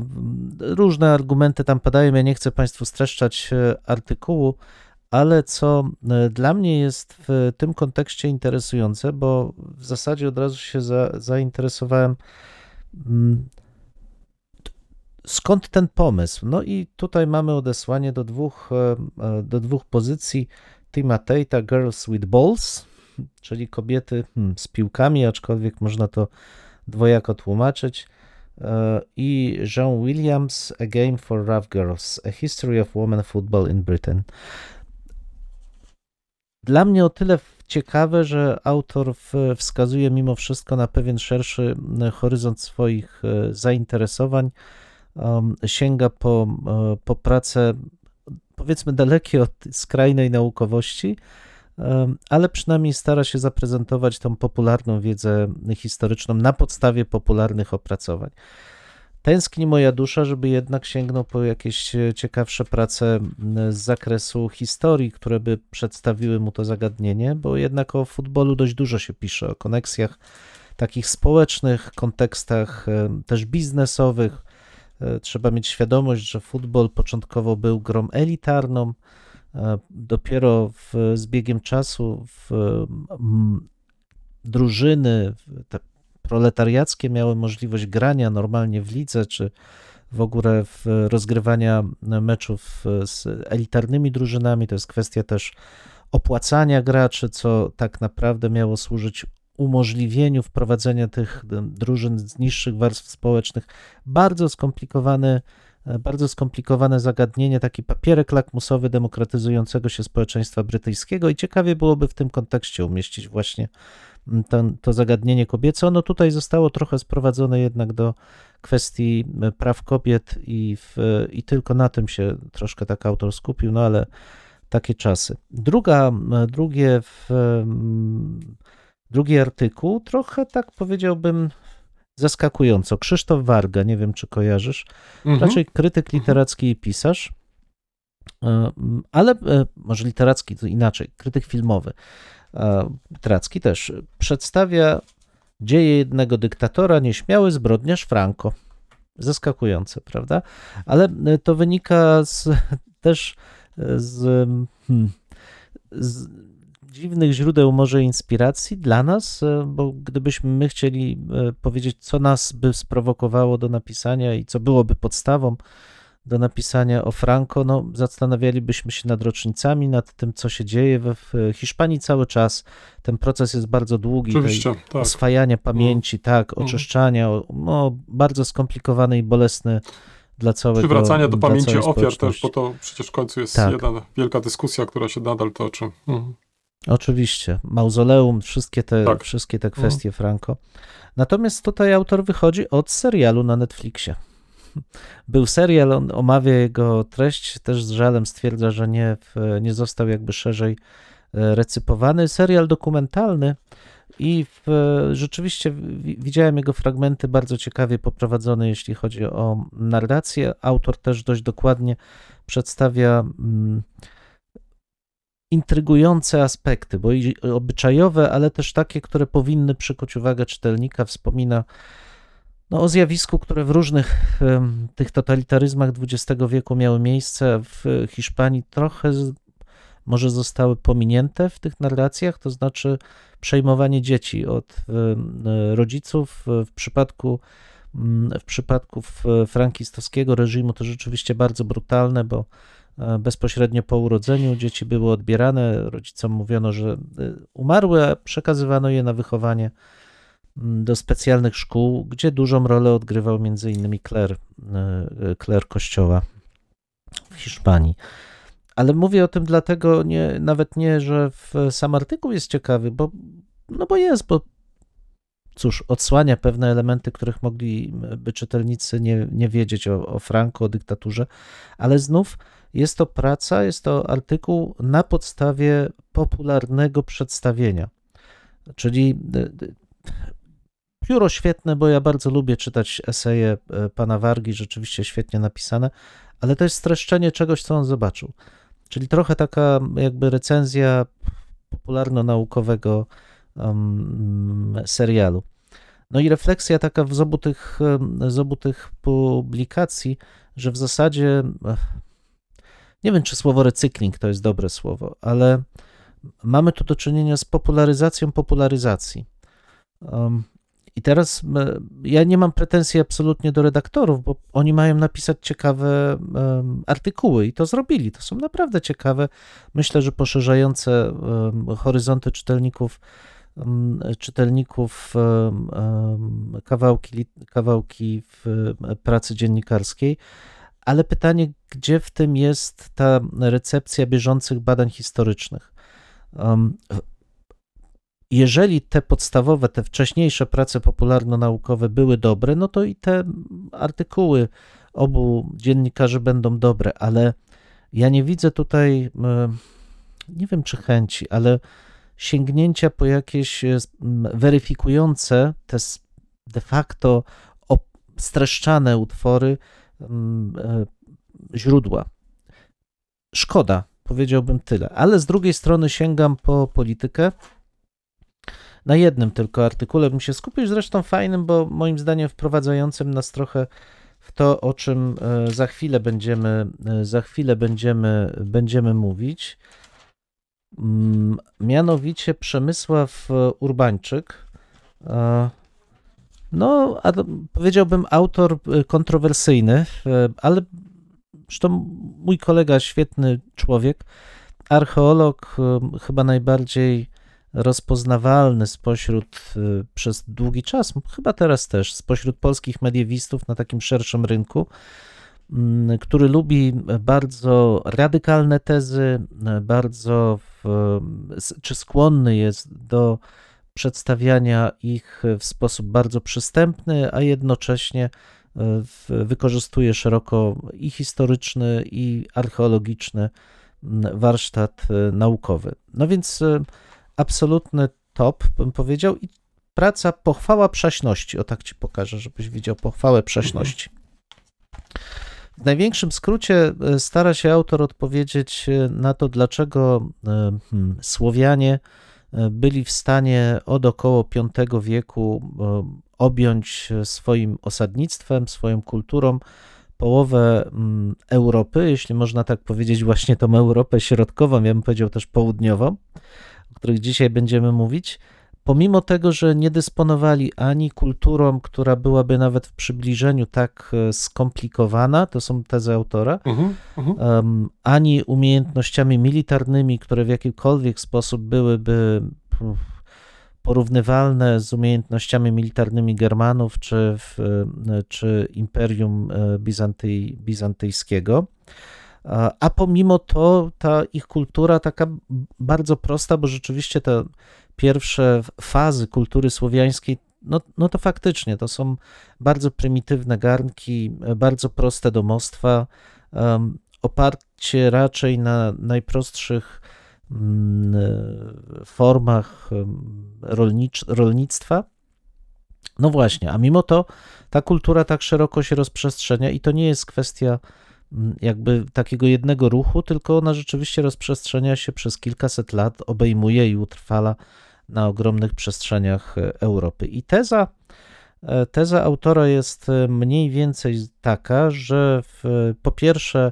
Różne argumenty tam padają. Ja nie chcę Państwu streszczać e, artykułu, ale co e, dla mnie jest w tym kontekście interesujące, bo w zasadzie od razu się za, zainteresowałem mm, skąd ten pomysł? No i tutaj mamy odesłanie do dwóch, e, do dwóch pozycji Tima Tate'a, Girls with Balls, czyli kobiety hmm, z piłkami, aczkolwiek można to dwojako tłumaczyć, e, i Jean Williams, A Game for Rough Girls, A History of Women Football in Britain. Dla mnie o tyle ciekawe, że autor wskazuje mimo wszystko na pewien szerszy horyzont swoich zainteresowań, sięga po, po pracę powiedzmy dalekie od skrajnej naukowości, ale przynajmniej stara się zaprezentować tą popularną wiedzę historyczną na podstawie popularnych opracowań. Tęskni moja dusza, żeby jednak sięgnął po jakieś ciekawsze prace z zakresu historii, które by przedstawiły mu to zagadnienie, bo jednak o futbolu dość dużo się pisze, o koneksjach takich społecznych, kontekstach też biznesowych. Trzeba mieć świadomość, że futbol początkowo był grą elitarną, dopiero w, z biegiem czasu w drużyny, te proletariackie miały możliwość grania normalnie w lidze, czy w ogóle w rozgrywania meczów z elitarnymi drużynami. To jest kwestia też opłacania graczy, co tak naprawdę miało służyć umożliwieniu wprowadzenia tych drużyn z niższych warstw społecznych. Bardzo skomplikowane, bardzo skomplikowane zagadnienie, taki papierek lakmusowy demokratyzującego się społeczeństwa brytyjskiego i ciekawie byłoby w tym kontekście umieścić właśnie to, to zagadnienie kobiece. Ono tutaj zostało trochę sprowadzone jednak do kwestii praw kobiet i, w, i tylko na tym się troszkę tak autor skupił, no ale takie czasy. Druga, drugie, w, drugi artykuł, trochę tak powiedziałbym zaskakująco. Krzysztof Warga, nie wiem czy kojarzysz, mhm. raczej krytyk literacki i pisarz, e, ale e, może literacki to inaczej, krytyk filmowy. Tracki też przedstawia dzieje jednego dyktatora, nieśmiały zbrodniarz Franco. Zaskakujące, prawda? Ale to wynika z, też z, hmm, z dziwnych źródeł może inspiracji dla nas, bo gdybyśmy my chcieli e, powiedzieć, co nas by sprowokowało do napisania i co byłoby podstawą do napisania o Franco, no, zastanawialibyśmy się nad rocznicami, nad tym, co się dzieje we w Hiszpanii cały czas. Ten proces jest bardzo długi. Oczywiście, tak. Oswajania pamięci, tak, mhm. oczyszczania, no, bardzo skomplikowany i bolesny dla całego Przywracania do pamięci ofiar też, bo to przecież w końcu jest tak. jedna wielka dyskusja, która się nadal toczy. Mhm. Oczywiście, mauzoleum, wszystkie te, tak. wszystkie te kwestie mhm. Franco. Natomiast tutaj autor wychodzi od serialu na Netflixie. Był serial, on omawia jego treść, też z żalem stwierdza, że nie, nie został jakby szerzej e, recypowany. Serial dokumentalny i w, rzeczywiście widziałem jego fragmenty bardzo ciekawie poprowadzone, jeśli chodzi o narrację. Autor też dość dokładnie przedstawia mm, intrygujące aspekty, bo i obyczajowe, ale też takie, które powinny przykuć uwagę czytelnika. Wspomina no, o zjawisku, które w różnych tych totalitaryzmach XX wieku miały miejsce w Hiszpanii, trochę może zostały pominięte w tych narracjach, to znaczy przejmowanie dzieci od rodziców. W przypadku, w przypadku frankistowskiego reżimu to rzeczywiście bardzo brutalne, bo e, bezpośrednio po urodzeniu dzieci były odbierane, rodzicom mówiono, że e, umarły, a przekazywano je na wychowanie do specjalnych szkół, gdzie dużą rolę odgrywał m.in. kler, e, kler kościoła w Hiszpanii. Ale mówię o tym dlatego nie, nawet nie, że sam artykuł jest ciekawy, bo, no bo jest, bo cóż, odsłania pewne elementy, których mogliby czytelnicy nie, nie wiedzieć o, o Franco, o dyktaturze, ale znów jest to praca, jest to artykuł na podstawie popularnego przedstawienia. Czyli Pióro świetne, bo ja bardzo lubię czytać eseje e, pana Wargi, rzeczywiście świetnie napisane, ale to jest streszczenie czegoś, co on zobaczył. Czyli trochę taka jakby recenzja popularno-naukowego um, serialu. No i refleksja taka w obu tych, z obu tych publikacji, że w zasadzie nie wiem, czy słowo recykling to jest dobre słowo, ale mamy tu do czynienia z popularyzacją popularyzacji. Um, I teraz e, ja nie mam pretensji absolutnie do redaktorów, bo oni mają napisać ciekawe artykuły i to zrobili. To są naprawdę ciekawe, myślę, że poszerzające horyzonty czytelników, czytelników kawałki, kawałki w e, pracy dziennikarskiej. Ale pytanie, gdzie w tym jest ta recepcja bieżących badań historycznych? Jeżeli te podstawowe, te wcześniejsze prace popularno-naukowe były dobre, no to i te artykuły obu dziennikarzy będą dobre, ale ja nie widzę tutaj, e, nie wiem czy chęci, ale sięgnięcia po jakieś e, weryfikujące te de facto streszczane utwory e, źródła. Szkoda, powiedziałbym tyle, ale z drugiej strony sięgam po politykę. Na jednym tylko artykule bym się skupił, zresztą fajnym, bo moim zdaniem wprowadzającym nas trochę w to, o czym e, za chwilę będziemy, e, za chwilę będziemy, będziemy mówić. Mm, Mianowicie Przemysław e, Urbańczyk. No, powiedziałbym autor kontrowersyjny, ale zresztą mój kolega, świetny człowiek, archeolog, chyba najbardziej rozpoznawalny spośród y, przez długi czas, chyba teraz też, spośród polskich mediewistów na takim szerszym rynku, mm, który lubi bardzo radykalne tezy, bardzo, w, czy skłonny jest do przedstawiania ich w sposób bardzo przystępny, a jednocześnie y, wykorzystuje szeroko i historyczny, i archeologiczny mm, warsztat y, naukowy. No więc y, absolutny top, bym powiedział, i praca pochwała przaśności. O tak ci pokażę, żebyś widział pochwałę przaśności. W największym skrócie e, stara się autor odpowiedzieć e, na to, dlaczego e, hmm, Słowianie byli w stanie od około V wieku objąć swoim osadnictwem, swoją kulturą połowę mm, Europy, jeśli można tak powiedzieć, właśnie tą Europę środkową, ja bym powiedział też południową, których dzisiaj będziemy mówić, pomimo tego, że nie dysponowali ani kulturą, która byłaby nawet w przybliżeniu tak e, skomplikowana, to są tezy autora, Mhm, mhm. em, ani umiejętnościami militarnymi, które w jakikolwiek sposób byłyby porównywalne z umiejętnościami militarnymi Germanów czy, w, e, czy Imperium e, Bizantyj, Bizantyjskiego. A pomimo to ta ich kultura taka bardzo prosta, bo rzeczywiście te pierwsze fazy kultury słowiańskiej, no, no to faktycznie to są bardzo prymitywne garnki, bardzo proste domostwa, em, oparcie raczej na najprostszych mm, formach rolnicz, rolnictwa. No właśnie, a mimo to ta kultura tak szeroko się rozprzestrzenia i to nie jest kwestia jakby takiego jednego ruchu, tylko ona rzeczywiście rozprzestrzenia się przez kilkaset lat, obejmuje i utrwala na ogromnych przestrzeniach e, Europy. I teza, e, teza autora jest e, mniej więcej taka, że w, po pierwsze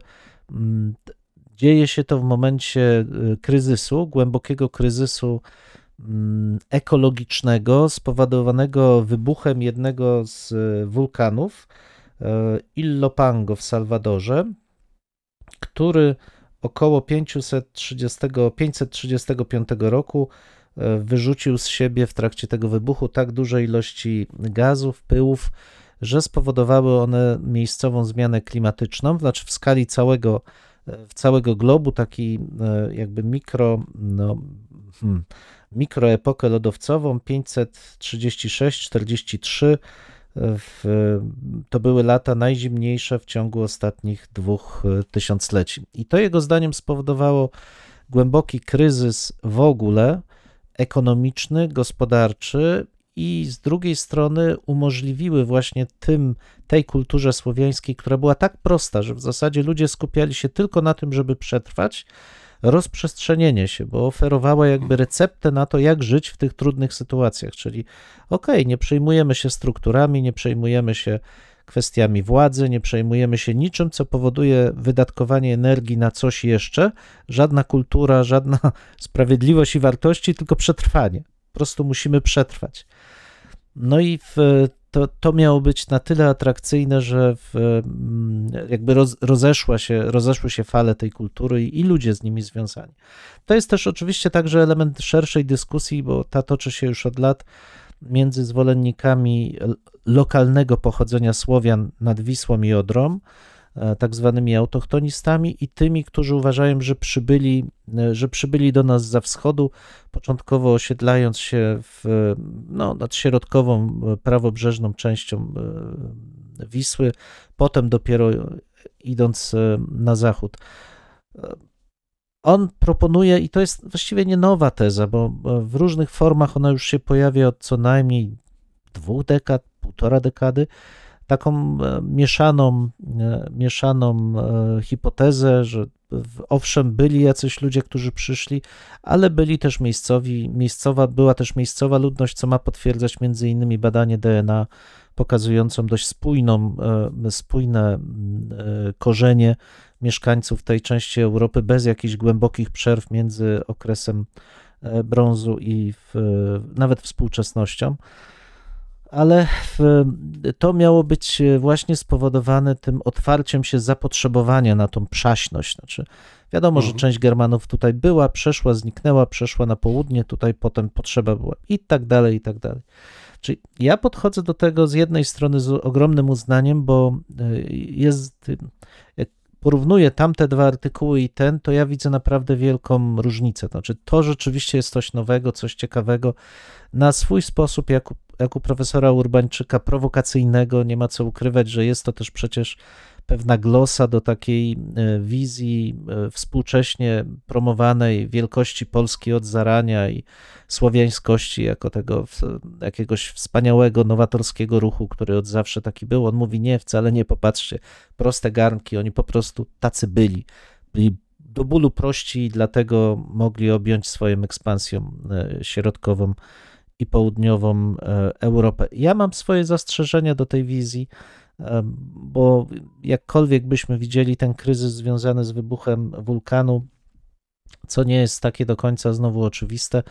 dzieje się to w momencie kryzysu, głębokiego kryzysu ekologicznego spowodowanego wybuchem jednego z wulkanów Illopango w Salwadorze, który około 530, 535 roku e, wyrzucił z siebie w trakcie tego wybuchu tak duże ilości gazów, pyłów, że spowodowały one miejscową zmianę klimatyczną, znaczy w skali całego, e, całego globu, taki e, jakby mikro, no, hmm, mikroepokę lodowcową 536-43 w, to były lata najzimniejsze w ciągu ostatnich dwóch e, tysiącleci. I to jego zdaniem spowodowało głęboki kryzys w ogóle ekonomiczny, gospodarczy i z drugiej strony umożliwiły właśnie tym, tej kulturze słowiańskiej, która była tak prosta, że w zasadzie ludzie skupiali się tylko na tym, żeby przetrwać, rozprzestrzenienie się, bo oferowała jakby receptę na to, jak żyć w tych trudnych sytuacjach, czyli okej, okay, nie przejmujemy się strukturami, nie przejmujemy się kwestiami władzy, nie przejmujemy się niczym, co powoduje wydatkowanie energii na coś jeszcze, żadna kultura, żadna sprawiedliwość i wartości, tylko przetrwanie. Po prostu musimy przetrwać. No i w, to, to miało być na tyle atrakcyjne, że w, mm, jakby roz, rozeszła się, rozeszły się fale tej kultury i, i ludzie z nimi związani. To jest też oczywiście także element szerszej dyskusji, bo ta toczy się już od lat między zwolennikami lokalnego pochodzenia Słowian nad Wisłą i Odrą, tak zwanymi autochtonistami i tymi, którzy uważają, że przybyli, e, że przybyli do nas za wschodu, początkowo osiedlając się w, no, nad środkową, e, prawobrzeżną częścią e, Wisły, potem dopiero idąc e, na zachód. E, On proponuje, i to jest właściwie nie nowa teza, bo e, w różnych formach ona już się pojawia od co najmniej dwóch dekad, półtora dekady, taką e, mieszaną, e, mieszaną e, hipotezę, że owszem, byli jacyś ludzie, którzy przyszli, ale byli też miejscowi, miejscowa, była też miejscowa ludność, co ma potwierdzać między innymi badanie DNA pokazującą dość spójną, spójne korzenie mieszkańców tej części Europy bez jakichś głębokich przerw między okresem brązu i w, nawet współczesnością. Ale to miało być właśnie spowodowane tym otwarciem się zapotrzebowania na tą przaśność. Znaczy, wiadomo, że Mhm. część Germanów tutaj była, przeszła, zniknęła, przeszła na południe, tutaj potem potrzeba była i tak dalej, i tak dalej. Czyli ja podchodzę do tego z jednej strony z ogromnym uznaniem, bo y, jest, jak porównuję tamte dwa artykuły i ten, to ja widzę naprawdę wielką różnicę. Znaczy, to rzeczywiście jest coś nowego, coś ciekawego, na swój sposób, jak u, jak u profesora Urbańczyka, prowokacyjnego. Nie ma co ukrywać, że jest to też przecież pewna glosa do takiej e, wizji e, współcześnie promowanej wielkości Polski od zarania i słowiańskości jako tego jakiegoś wspaniałego, nowatorskiego ruchu, który od zawsze taki był. On mówi nie, wcale nie, popatrzcie, proste garnki, oni po prostu tacy byli. Byli do bólu prości i dlatego mogli objąć swoją ekspansją e, środkową i południową e, Europę. Ja mam swoje zastrzeżenia do tej wizji, e, bo jakkolwiek byśmy widzieli ten kryzys związany z wybuchem wulkanu, co nie jest takie do końca znowu oczywiste,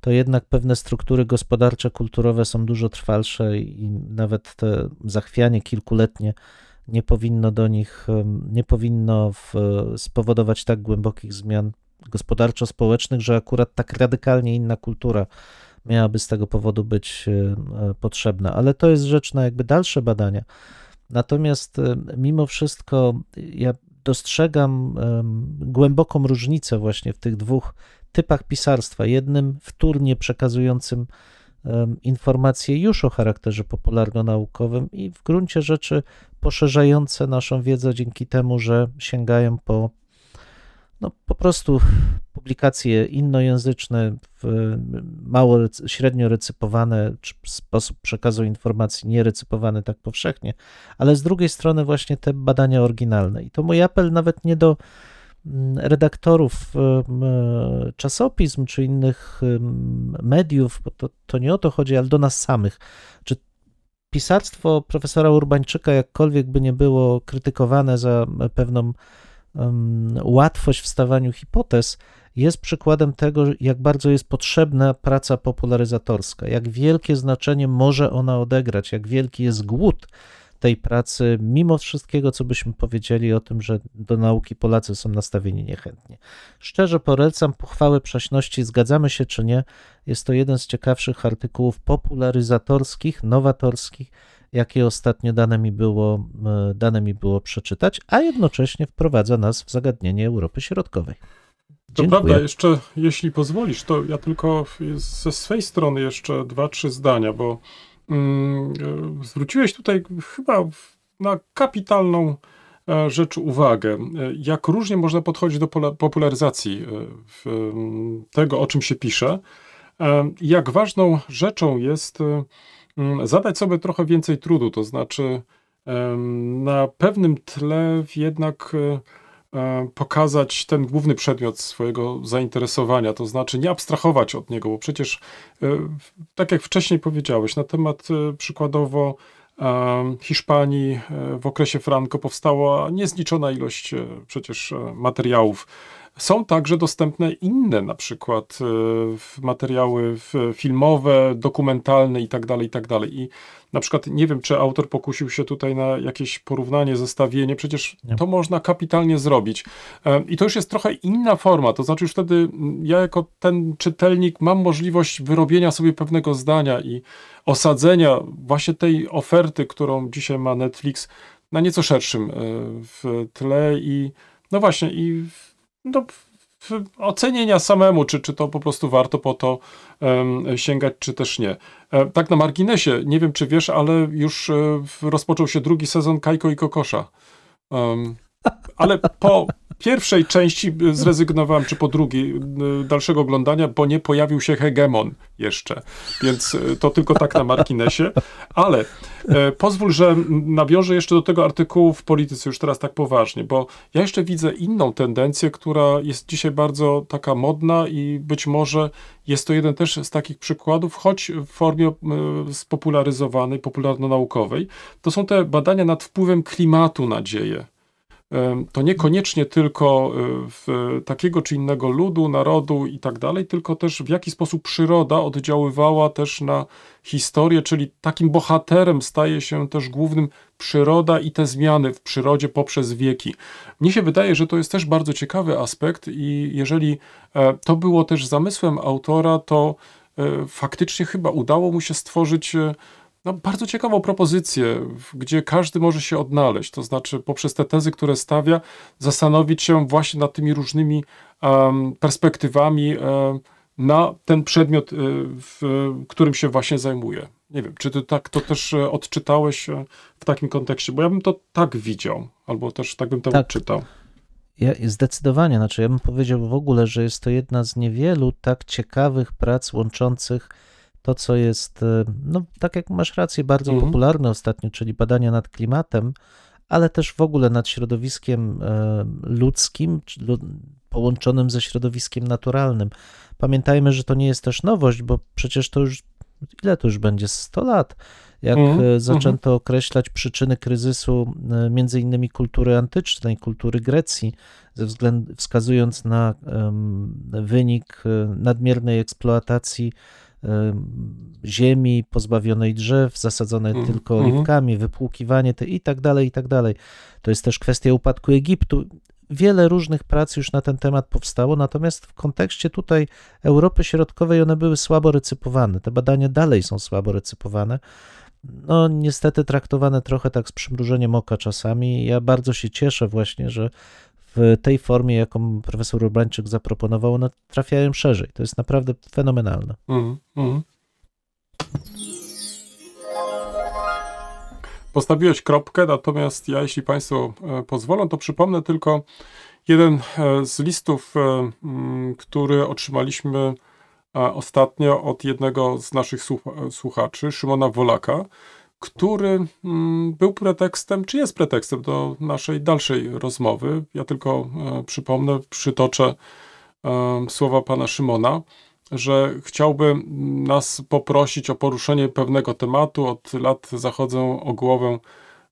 to jednak pewne struktury gospodarcze, kulturowe są dużo trwalsze i nawet te zachwianie kilkuletnie nie powinno do nich, em, nie powinno w, spowodować tak głębokich zmian gospodarczo-społecznych, że akurat tak radykalnie inna kultura miałaby z tego powodu być e, e, potrzebna. Ale to jest rzecz na jakby dalsze badania. Natomiast e, mimo wszystko ja dostrzegam głęboką różnicę właśnie w tych dwóch typach pisarstwa. Jednym wtórnie przekazującym informacje już o charakterze popularno-naukowym i w gruncie rzeczy poszerzające naszą wiedzę dzięki temu, że sięgają po no, po prostu publikacje innojęzyczne, mało, średnio recypowane, czy sposób przekazu informacji nierecypowany tak powszechnie, ale z drugiej strony właśnie te badania oryginalne. I to mój apel nawet nie do mm, redaktorów e, czasopism czy innych em, mediów, bo to, to nie o to chodzi, ale do nas samych. Czy pisarstwo profesora Urbańczyka, jakkolwiek by nie było krytykowane za pewną em, łatwość w stawaniu hipotez, jest przykładem tego, jak bardzo jest potrzebna praca popularyzatorska, jak wielkie znaczenie może ona odegrać, jak wielki jest głód tej pracy, mimo wszystkiego, co byśmy powiedzieli o tym, że do nauki Polacy są nastawieni niechętnie. Szczerze polecam pochwałę przaśności, zgadzamy się czy nie, jest to jeden z ciekawszych artykułów popularyzatorskich, nowatorskich, jakie ostatnio dane mi było, e, dane mi było przeczytać, a jednocześnie wprowadza nas w zagadnienie Europy Środkowej. To Dziękuję. prawda, jeszcze jeśli pozwolisz, to ja tylko ze swej strony jeszcze dwa, trzy zdania, bo mm, e, zwróciłeś tutaj chyba na kapitalną e, rzecz uwagę, jak różnie można podchodzić do popularyzacji tego, o czym się pisze. Jak ważną rzeczą jest zadać sobie trochę więcej trudu, to znaczy na pewnym tle jednak e, e, pokazać ten główny przedmiot swojego zainteresowania, to znaczy nie abstrahować od niego, bo przecież, e, tak jak wcześniej powiedziałeś, na temat przykładowo Hiszpanii w okresie Franco powstała niezliczona ilość przecież materiałów. Są także dostępne inne, na przykład e, materiały filmowe, dokumentalne i tak dalej, i tak dalej. I na przykład nie wiem, czy autor pokusił się tutaj na jakieś porównanie, zestawienie, przecież Nie. to można kapitalnie zrobić. E, I to już jest trochę inna forma, to znaczy już wtedy ja jako ten czytelnik mam możliwość wyrobienia sobie pewnego zdania i osadzenia właśnie tej oferty, którą dzisiaj ma Netflix na nieco szerszym e, tle i no właśnie i no, w- ocenienia samemu, czy, czy to po prostu warto po to em, sięgać, czy też nie. E, tak na marginesie, nie wiem czy wiesz, ale już e, rozpoczął się drugi sezon Kajko i Kokosza. Em, ale po pierwszej części e, zrezygnowałem, czy po drugiej e, dalszego oglądania, bo nie pojawił się hegemon jeszcze, więc e, to tylko tak na marginesie. Ale e, pozwól, że nawiążę jeszcze do tego artykułu w polityce już teraz tak poważnie, bo ja jeszcze widzę inną tendencję, która jest dzisiaj bardzo taka modna i być może jest to jeden też z takich przykładów, choć w formie spopularyzowanej, popularno-naukowej. To są te badania nad wpływem klimatu na dzieje. To niekoniecznie tylko e, takiego czy innego ludu, narodu i tak dalej, tylko też w jaki sposób przyroda oddziaływała też na historię, czyli takim bohaterem staje się też głównym przyroda i te zmiany w przyrodzie poprzez wieki. Mnie się wydaje, że to jest też bardzo ciekawy aspekt i jeżeli e, to było też zamysłem autora, to e, faktycznie chyba udało mu się stworzyć no, bardzo ciekawą propozycję, gdzie każdy może się odnaleźć. To znaczy, poprzez te tezy, które stawia, zastanowić się właśnie nad tymi różnymi em, perspektywami em, na ten przedmiot, y, w którym się właśnie zajmuje. Nie wiem, czy ty tak to też e, odczytałeś e, w takim kontekście, bo ja bym to tak widział, albo też tak bym to Tak. odczytał. Ja, zdecydowanie, znaczy ja bym powiedział w ogóle, że jest to jedna z niewielu tak ciekawych prac łączących to, co jest, e, no tak jak masz rację, bardzo Mhm. popularne ostatnio, czyli badania nad klimatem, ale też w ogóle nad środowiskiem e, ludzkim, połączonym ze środowiskiem naturalnym. Pamiętajmy, że to nie jest też nowość, bo przecież to już, ile to już będzie, 100 lat, jak Mhm, e, zaczęto określać przyczyny kryzysu między innymi kultury antycznej, kultury Grecji, ze względu, wskazując na em, wynik nadmiernej eksploatacji ziemi pozbawionej drzew, zasadzonej Mhm, tylko mhm. oliwkami, wypłukiwanie te i tak dalej, i tak dalej. To jest też kwestia upadku Egiptu. Wiele różnych prac już na ten temat powstało, natomiast w kontekście tutaj Europy Środkowej one były słabo recypowane. Te badania dalej są słabo recypowane. No, niestety traktowane trochę tak z przymrużeniem oka czasami. Ja bardzo się cieszę właśnie, że w tej formie, jaką profesor Urbańczyk zaproponował, one trafiają szerzej. To jest naprawdę fenomenalne. Mhm, mhm. Postawiłeś kropkę, natomiast ja, jeśli Państwo e, pozwolą, to przypomnę tylko jeden e, z listów, e, mm, który otrzymaliśmy ostatnio od jednego z naszych słucha- słuchaczy, Szymona Wolaka, który mm, był pretekstem, czy jest pretekstem do naszej dalszej rozmowy. Ja tylko e, przypomnę, przytoczę e, słowa pana Szymona że chciałby nas poprosić o poruszenie pewnego tematu. Od lat zachodzę o głowę,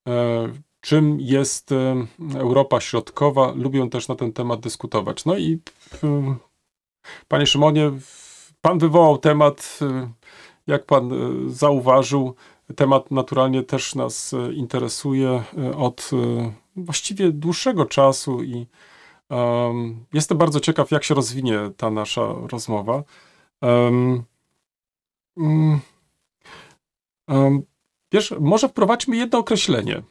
e, czym jest Europa Środkowa. Lubię też na ten temat dyskutować. No i panie Szymonie, pan wywołał temat, jak pan zauważył, temat naturalnie też nas e, interesuje e, od e, właściwie dłuższego czasu i Um, jestem bardzo ciekaw, jak się rozwinie ta nasza rozmowa. Um, um, wiesz, może wprowadźmy jedno określenie,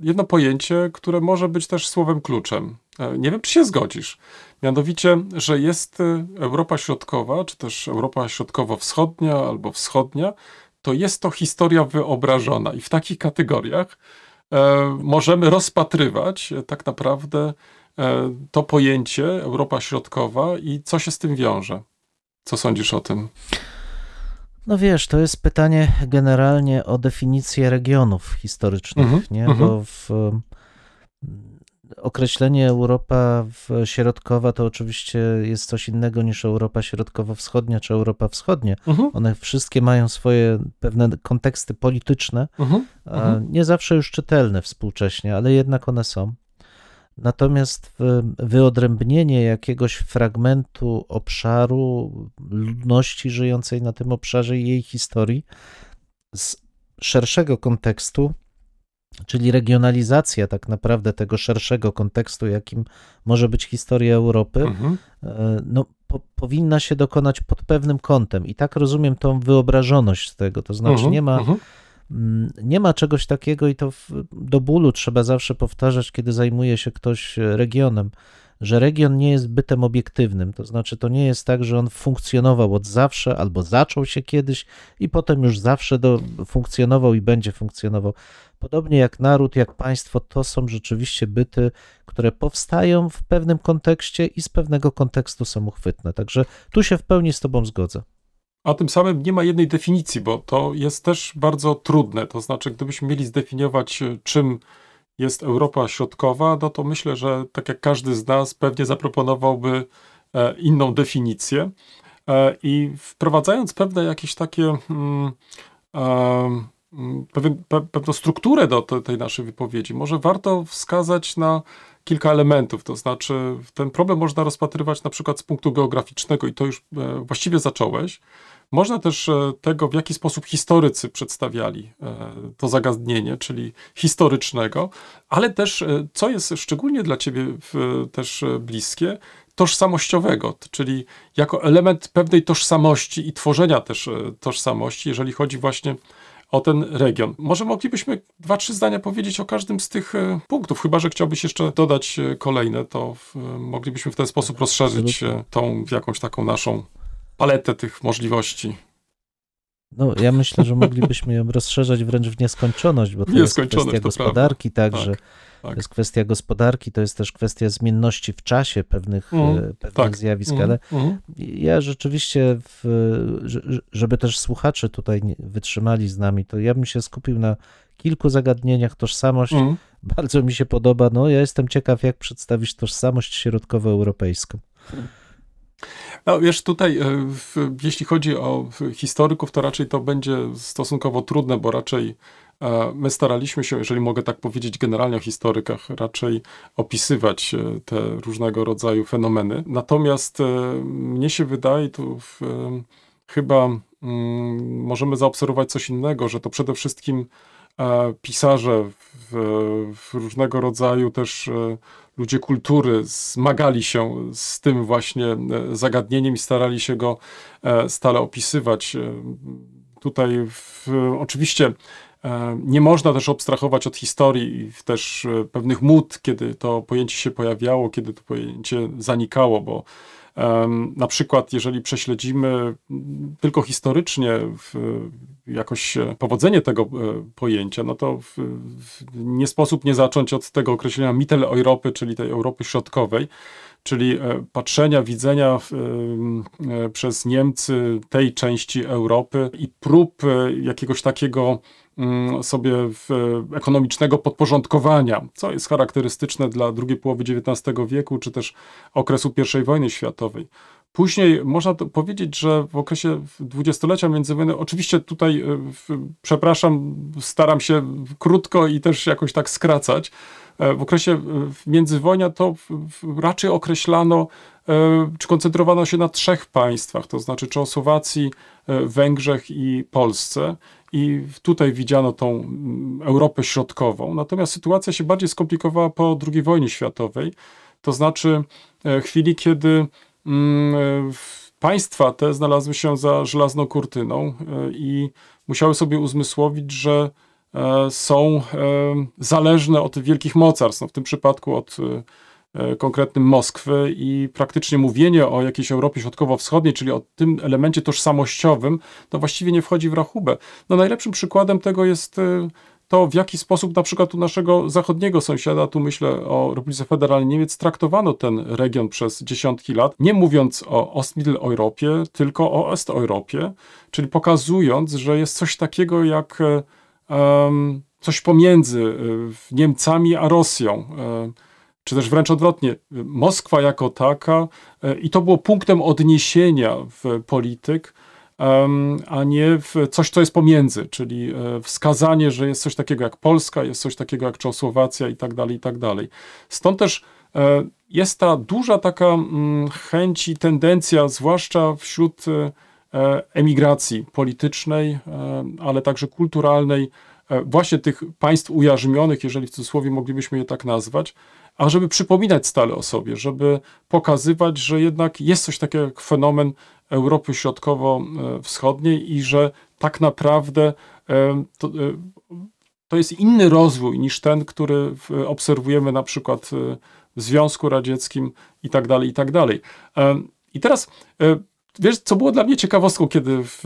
jedno pojęcie, które może być też słowem kluczem. Nie wiem, czy się zgodzisz. Mianowicie, że jest Europa Środkowa, czy też Europa Środkowo-Wschodnia albo Wschodnia, to jest to historia wyobrażona i w takich kategoriach e, możemy rozpatrywać e, tak naprawdę e, to pojęcie Europa Środkowa i co się z tym wiąże. Co sądzisz o tym? No wiesz, to jest pytanie generalnie o definicję regionów historycznych, Mhm, nie? mhm. Bo w, mm, określenie Europa Środkowa to oczywiście jest coś innego niż Europa Środkowo-Wschodnia czy Europa Wschodnia. Mhm, One wszystkie mają swoje pewne konteksty polityczne, mhm, Mhm. nie zawsze już czytelne współcześnie, ale jednak one są. Natomiast wyodrębnienie jakiegoś fragmentu obszaru ludności żyjącej na tym obszarze i jej historii z szerszego kontekstu, czyli regionalizacja tak naprawdę tego szerszego kontekstu, jakim może być historia Europy, Mhm. e, no, po, powinna się dokonać pod pewnym kątem. I tak rozumiem tą wyobrażoność tego. To znaczy, Mhm. nie ma. Mhm. Mm, Nie ma czegoś takiego i to w, do bólu trzeba zawsze powtarzać, kiedy zajmuje się ktoś regionem, że region nie jest bytem obiektywnym. To znaczy, to nie jest tak, że on funkcjonował od zawsze albo zaczął się kiedyś i potem już zawsze do, funkcjonował i będzie funkcjonował. Podobnie jak naród, jak państwo, to są rzeczywiście byty, które powstają w pewnym kontekście i z pewnego kontekstu są uchwytne. Także tu się w pełni z Tobą zgodzę. A tym samym nie ma jednej definicji, bo to jest też bardzo trudne. To znaczy, gdybyśmy mieli zdefiniować, czym jest Europa Środkowa, no to myślę, że tak jak każdy z nas pewnie zaproponowałby e, inną definicję. E, I wprowadzając pewne jakieś takie mm, em, mm, pewną strukturę do te, tej naszej wypowiedzi, może warto wskazać na kilka elementów. To znaczy, ten problem można rozpatrywać na przykład z punktu geograficznego, i to już e, właściwie zacząłeś. Można też e, tego, w jaki sposób historycy przedstawiali e, to zagadnienie, czyli historycznego, ale też, e, co jest szczególnie dla ciebie też bliskie, tożsamościowego, czyli jako element pewnej tożsamości i tworzenia też tożsamości, jeżeli chodzi właśnie o ten region. Może moglibyśmy dwa, trzy zdania powiedzieć o każdym z tych punktów, chyba że chciałbyś jeszcze dodać kolejne, to moglibyśmy w ten sposób rozszerzyć tą jakąś taką naszą paletę tych możliwości. No, ja myślę, że moglibyśmy ją rozszerzać wręcz w nieskończoność, bo to jest kwestia gospodarki także. Tak, tak. To jest kwestia gospodarki, to jest też kwestia zmienności w czasie pewnych, e, pewnych tak. zjawisk, Mhm, ale mhm. ja rzeczywiście, w, że- żeby też słuchacze tutaj wytrzymali z nami, to ja bym się skupił na kilku zagadnieniach. Tożsamość Mhm. bardzo mi się podoba. No, ja jestem ciekaw, jak przedstawić tożsamość środkowoeuropejską. No wiesz, tutaj e, jeśli chodzi o historyków, to raczej to będzie stosunkowo trudne, bo raczej e, my staraliśmy się, jeżeli mogę tak powiedzieć generalnie o historykach, raczej opisywać e, te różnego rodzaju fenomeny. Natomiast mnie się wydaje, tu chyba mm, możemy zaobserwować coś innego, że to przede wszystkim pisarze w, w różnego rodzaju też ludzie kultury zmagali się z tym właśnie e, zagadnieniem i starali się go e, stale opisywać. E, Tutaj w, oczywiście nie można też abstrahować od historii i też pewnych mód, kiedy to pojęcie się pojawiało, kiedy to pojęcie zanikało, bo na przykład jeżeli prześledzimy tylko historycznie jakoś e, powodzenie tego e, pojęcia, no to nie sposób nie zacząć od tego określenia Mitteleuropy, czyli tej Europy Środkowej, czyli e, patrzenia, widzenia em, e, przez Niemcy tej części Europy i prób e, jakiegoś takiego mm, sobie ekonomicznego podporządkowania, co jest charakterystyczne dla drugiej połowy XIX wieku, czy też okresu I wojny światowej. Później można powiedzieć, że w okresie dwudziestolecia międzywojennego, oczywiście tutaj, e, przepraszam, staram się krótko i też jakoś tak skracać, e, w okresie e, międzywojnia to raczej określano, czy koncentrowano się na trzech państwach, to znaczy Czechosłowacji, Węgrzech i Polsce. I tutaj widziano tą Europę Środkową. Natomiast sytuacja się bardziej skomplikowała po II wojnie światowej. To znaczy chwili, kiedy państwa te znalazły się za żelazną kurtyną e, i musiały sobie uzmysłowić, że e, są e, zależne od wielkich mocarstw, no w tym przypadku od e, e, konkretnym Moskwy i praktycznie mówienie o jakiejś Europie Środkowo-Wschodniej, czyli o tym elemencie tożsamościowym, to właściwie nie wchodzi w rachubę. No najlepszym przykładem tego jest e, to, w jaki sposób na przykład u naszego zachodniego sąsiada, tu myślę o Republice Federalnej Niemiec, traktowano ten region przez dziesiątki lat, nie mówiąc o Ostmitteleuropie, tylko o Osteuropie, czyli pokazując, że jest coś takiego jak em, coś pomiędzy e, Niemcami a Rosją. e, czy też wręcz odwrotnie, Moskwa jako taka, i to było punktem odniesienia w polityk, a nie w coś, co jest pomiędzy, czyli e, wskazanie, że jest coś takiego jak Polska, jest coś takiego jak Czechosłowacja i tak dalej, i tak dalej. Stąd też e, jest ta duża taka mm, chęć i tendencja, zwłaszcza wśród e, emigracji politycznej, ale także kulturalnej, właśnie tych państw ujarzmionych, jeżeli w cudzysłowie moglibyśmy je tak nazwać, a żeby przypominać stale o sobie, żeby pokazywać, że jednak jest coś takiego jak fenomen Europy Środkowo-Wschodniej i że tak naprawdę e, to, e, to jest inny rozwój niż ten, który obserwujemy na przykład e, w Związku Radzieckim i tak dalej, i tak dalej. I teraz wiesz, co było dla mnie ciekawostką, kiedy w,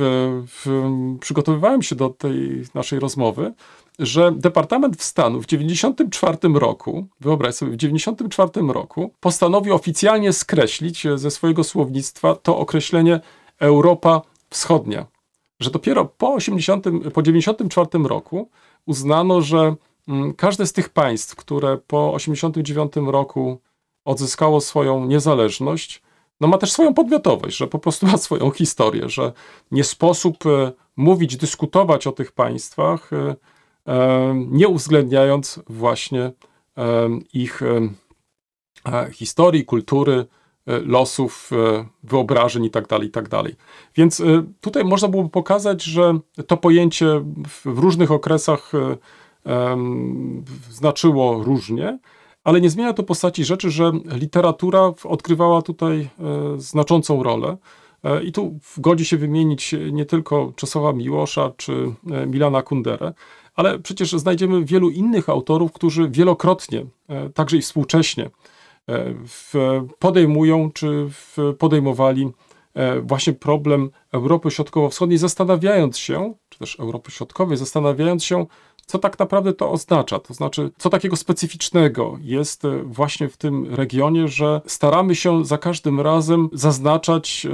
w, przygotowywałem się do tej naszej rozmowy, że Departament Stanu w 94 roku, wyobraź sobie, w 94 roku postanowił oficjalnie skreślić e, ze swojego słownictwa to określenie Europa Wschodnia. Że dopiero po 80, po 94 roku uznano, że mm, każde z tych państw, które po 89 roku odzyskało swoją niezależność, no ma też swoją podmiotowość, że po prostu ma swoją historię, że nie sposób e, mówić, dyskutować o tych państwach, e, nie uwzględniając właśnie ich historii, kultury, e, losów, e, wyobrażeń itd., itd. Więc e, tutaj można byłoby pokazać, że to pojęcie w, różnych okresach znaczyło różnie, ale nie zmienia to postaci rzeczy, że literatura odgrywała tutaj znaczącą rolę. I tu godzi się wymienić nie tylko Czesława Miłosza czy Milana Kunderę, ale przecież znajdziemy wielu innych autorów, którzy wielokrotnie, e, także i współcześnie, e, podejmują czy podejmowali e, właśnie problem Europy Środkowo-Wschodniej, zastanawiając się, czy też Europy Środkowej, zastanawiając się, co tak naprawdę to oznacza. To znaczy, co takiego specyficznego jest właśnie w tym regionie, że staramy się za każdym razem zaznaczać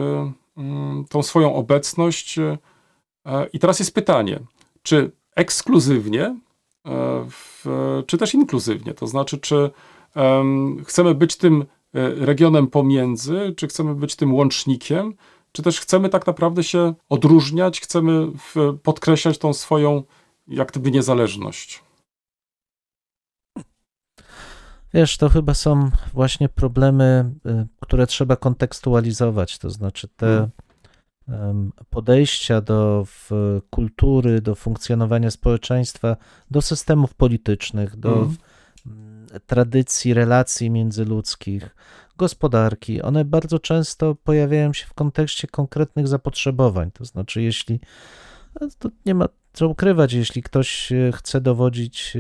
mm, tą swoją obecność. I teraz jest pytanie, czy ekskluzywnie, e, w, czy też inkluzywnie, to znaczy, czy em, chcemy być tym e, regionem pomiędzy, czy chcemy być tym łącznikiem, czy też chcemy tak naprawdę się odróżniać, chcemy w, podkreślać tą swoją jak gdyby niezależność. Wiesz, to chyba są właśnie problemy, y, które trzeba kontekstualizować, to znaczy te em, podejścia do kultury, do funkcjonowania społeczeństwa, do systemów politycznych, do mm, tradycji, relacji międzyludzkich, gospodarki, one bardzo często pojawiają się w kontekście konkretnych zapotrzebowań. To znaczy, jeśli no, to nie ma co ukrywać, jeśli ktoś e, chce dowodzić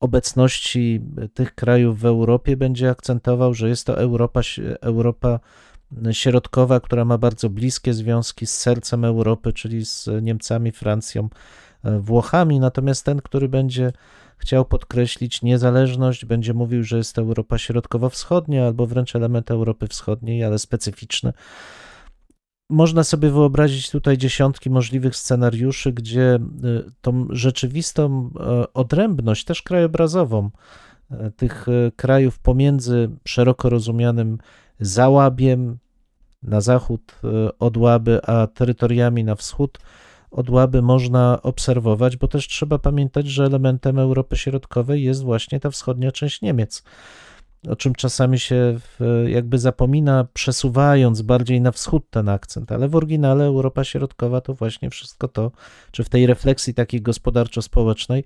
obecności tych krajów w Europie, będzie akcentował, że jest to Europa, Europa środkowa, która ma bardzo bliskie związki z sercem Europy, czyli z Niemcami, Francją, e, Włochami. Natomiast ten, który będzie chciał podkreślić niezależność, będzie mówił, że jest to Europa środkowo-wschodnia albo wręcz element Europy Wschodniej, ale specyficzny. Można sobie wyobrazić tutaj dziesiątki możliwych scenariuszy, gdzie y, tą rzeczywistą e, odrębność, też krajobrazową, e, tych e, krajów pomiędzy szeroko rozumianym Załabiem na zachód e, od Łaby, a terytoriami na wschód od Łaby można obserwować, bo też trzeba pamiętać, że elementem Europy Środkowej jest właśnie ta wschodnia część Niemiec o czym czasami się jakby zapomina, przesuwając bardziej na wschód ten akcent, ale w oryginale Europa Środkowa to właśnie wszystko to, czy w tej refleksji takiej gospodarczo-społecznej,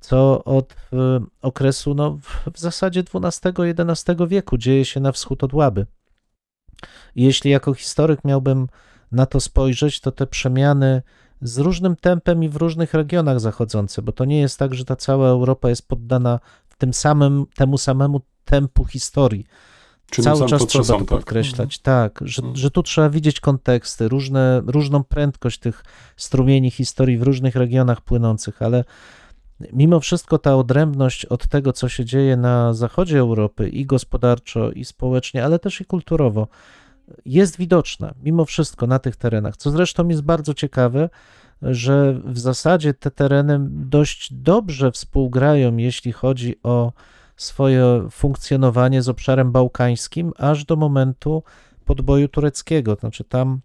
co od y, okresu no, w zasadzie XII-XI wieku dzieje się na wschód od Łaby. I jeśli jako historyk miałbym na to spojrzeć, to te przemiany z różnym tempem i w różnych regionach zachodzące, bo to nie jest tak, że ta cała Europa jest poddana tym samym, temu samemu tempu historii. Czyli Cały czas trzeba to tak. podkreślać, tak, że, Mhm. że tu trzeba widzieć konteksty, różne, różną prędkość tych strumieni historii w różnych regionach płynących, ale mimo wszystko ta odrębność od tego, co się dzieje na zachodzie Europy i gospodarczo, i społecznie, ale też i kulturowo, jest widoczna mimo wszystko na tych terenach, co zresztą jest bardzo ciekawe, że w zasadzie te tereny dość dobrze współgrają, jeśli chodzi o swoje funkcjonowanie z obszarem bałkańskim, aż do momentu podboju tureckiego. Znaczy tam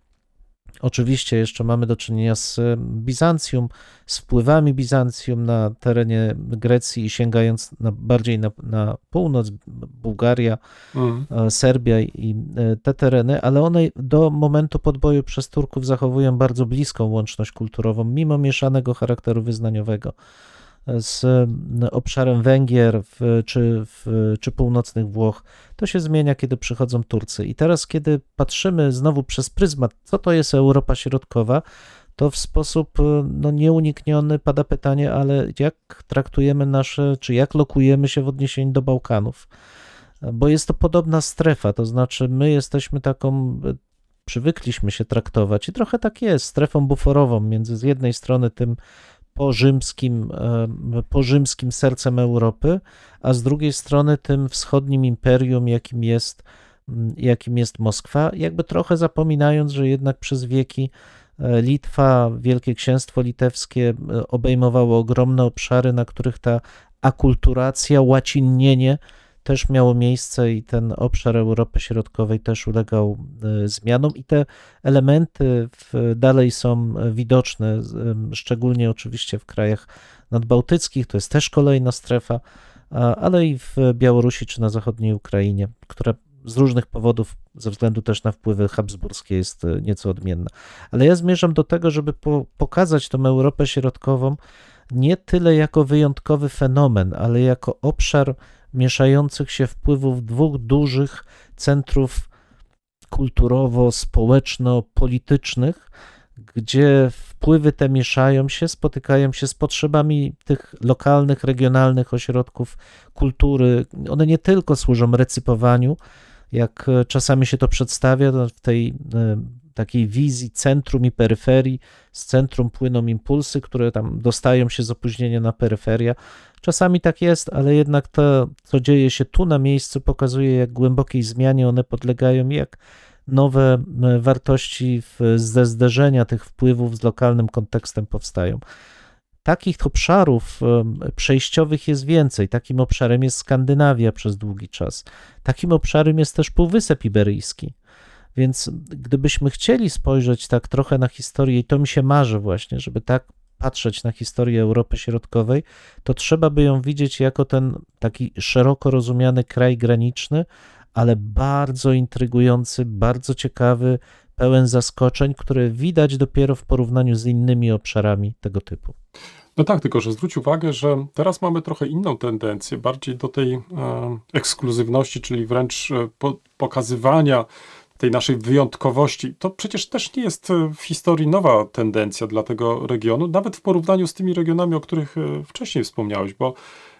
oczywiście jeszcze mamy do czynienia z Bizancjum, z wpływami Bizancjum na terenie Grecji i sięgając na, bardziej na, na północ, Bułgaria, Mhm. Serbia i e, te tereny, ale one do momentu podboju przez Turków zachowują bardzo bliską łączność kulturową, mimo mieszanego charakteru wyznaniowego z obszarem Węgier w, czy, w, czy północnych Włoch. To się zmienia, kiedy przychodzą Turcy. I teraz, kiedy patrzymy znowu przez pryzmat, co to jest Europa Środkowa, to w sposób no, nieunikniony pada pytanie, ale jak traktujemy nasze, czy jak lokujemy się w odniesieniu do Bałkanów? Bo jest to podobna strefa, to znaczy my jesteśmy taką, przywykliśmy się traktować i trochę tak jest, strefą buforową między z jednej strony tym porzymskim, porzymskim sercem Europy, a z drugiej strony tym wschodnim imperium, jakim jest, jakim jest Moskwa, jakby trochę zapominając, że jednak przez wieki Litwa, Wielkie Księstwo Litewskie obejmowało ogromne obszary, na których ta akulturacja, łacinnienie też miało miejsce i ten obszar Europy Środkowej też ulegał zmianom i te elementy dalej są widoczne, szczególnie oczywiście w krajach nadbałtyckich, to jest też kolejna strefa, ale i w Białorusi czy na zachodniej Ukrainie, która z różnych powodów, ze względu też na wpływy habsburskie, jest nieco odmienna. Ale ja zmierzam do tego, żeby po, pokazać tą Europę Środkową nie tyle jako wyjątkowy fenomen, ale jako obszar mieszających się wpływów dwóch dużych centrów kulturowo-społeczno-politycznych, gdzie wpływy te mieszają się, spotykają się z potrzebami tych lokalnych, regionalnych ośrodków kultury. One nie tylko służą recypowaniu, jak czasami się to przedstawia w tej takiej wizji centrum i peryferii. Z centrum płyną impulsy, które tam dostają się z opóźnienia na peryferia. Czasami tak jest, ale jednak to, co dzieje się tu na miejscu, pokazuje, jak głębokiej zmianie one podlegają, jak nowe wartości ze zderzenia tych wpływów z lokalnym kontekstem powstają. Takich obszarów przejściowych jest więcej. Takim obszarem jest Skandynawia przez długi czas. Takim obszarem jest też Półwysep Iberyjski. Więc gdybyśmy chcieli spojrzeć tak trochę na historię, i to mi się marzy właśnie, żeby tak patrzeć na historię Europy Środkowej, to trzeba by ją widzieć jako ten taki szeroko rozumiany kraj graniczny, ale bardzo intrygujący, bardzo ciekawy, pełen zaskoczeń, które widać dopiero w porównaniu z innymi obszarami tego typu. No tak, tylko że zwróć uwagę, że teraz mamy trochę inną tendencję, bardziej do tej e, ekskluzywności, czyli wręcz e, po, pokazywania tej naszej wyjątkowości. To przecież też nie jest w historii nowa tendencja dla tego regionu, nawet w porównaniu z tymi regionami, o których wcześniej wspomniałeś, bo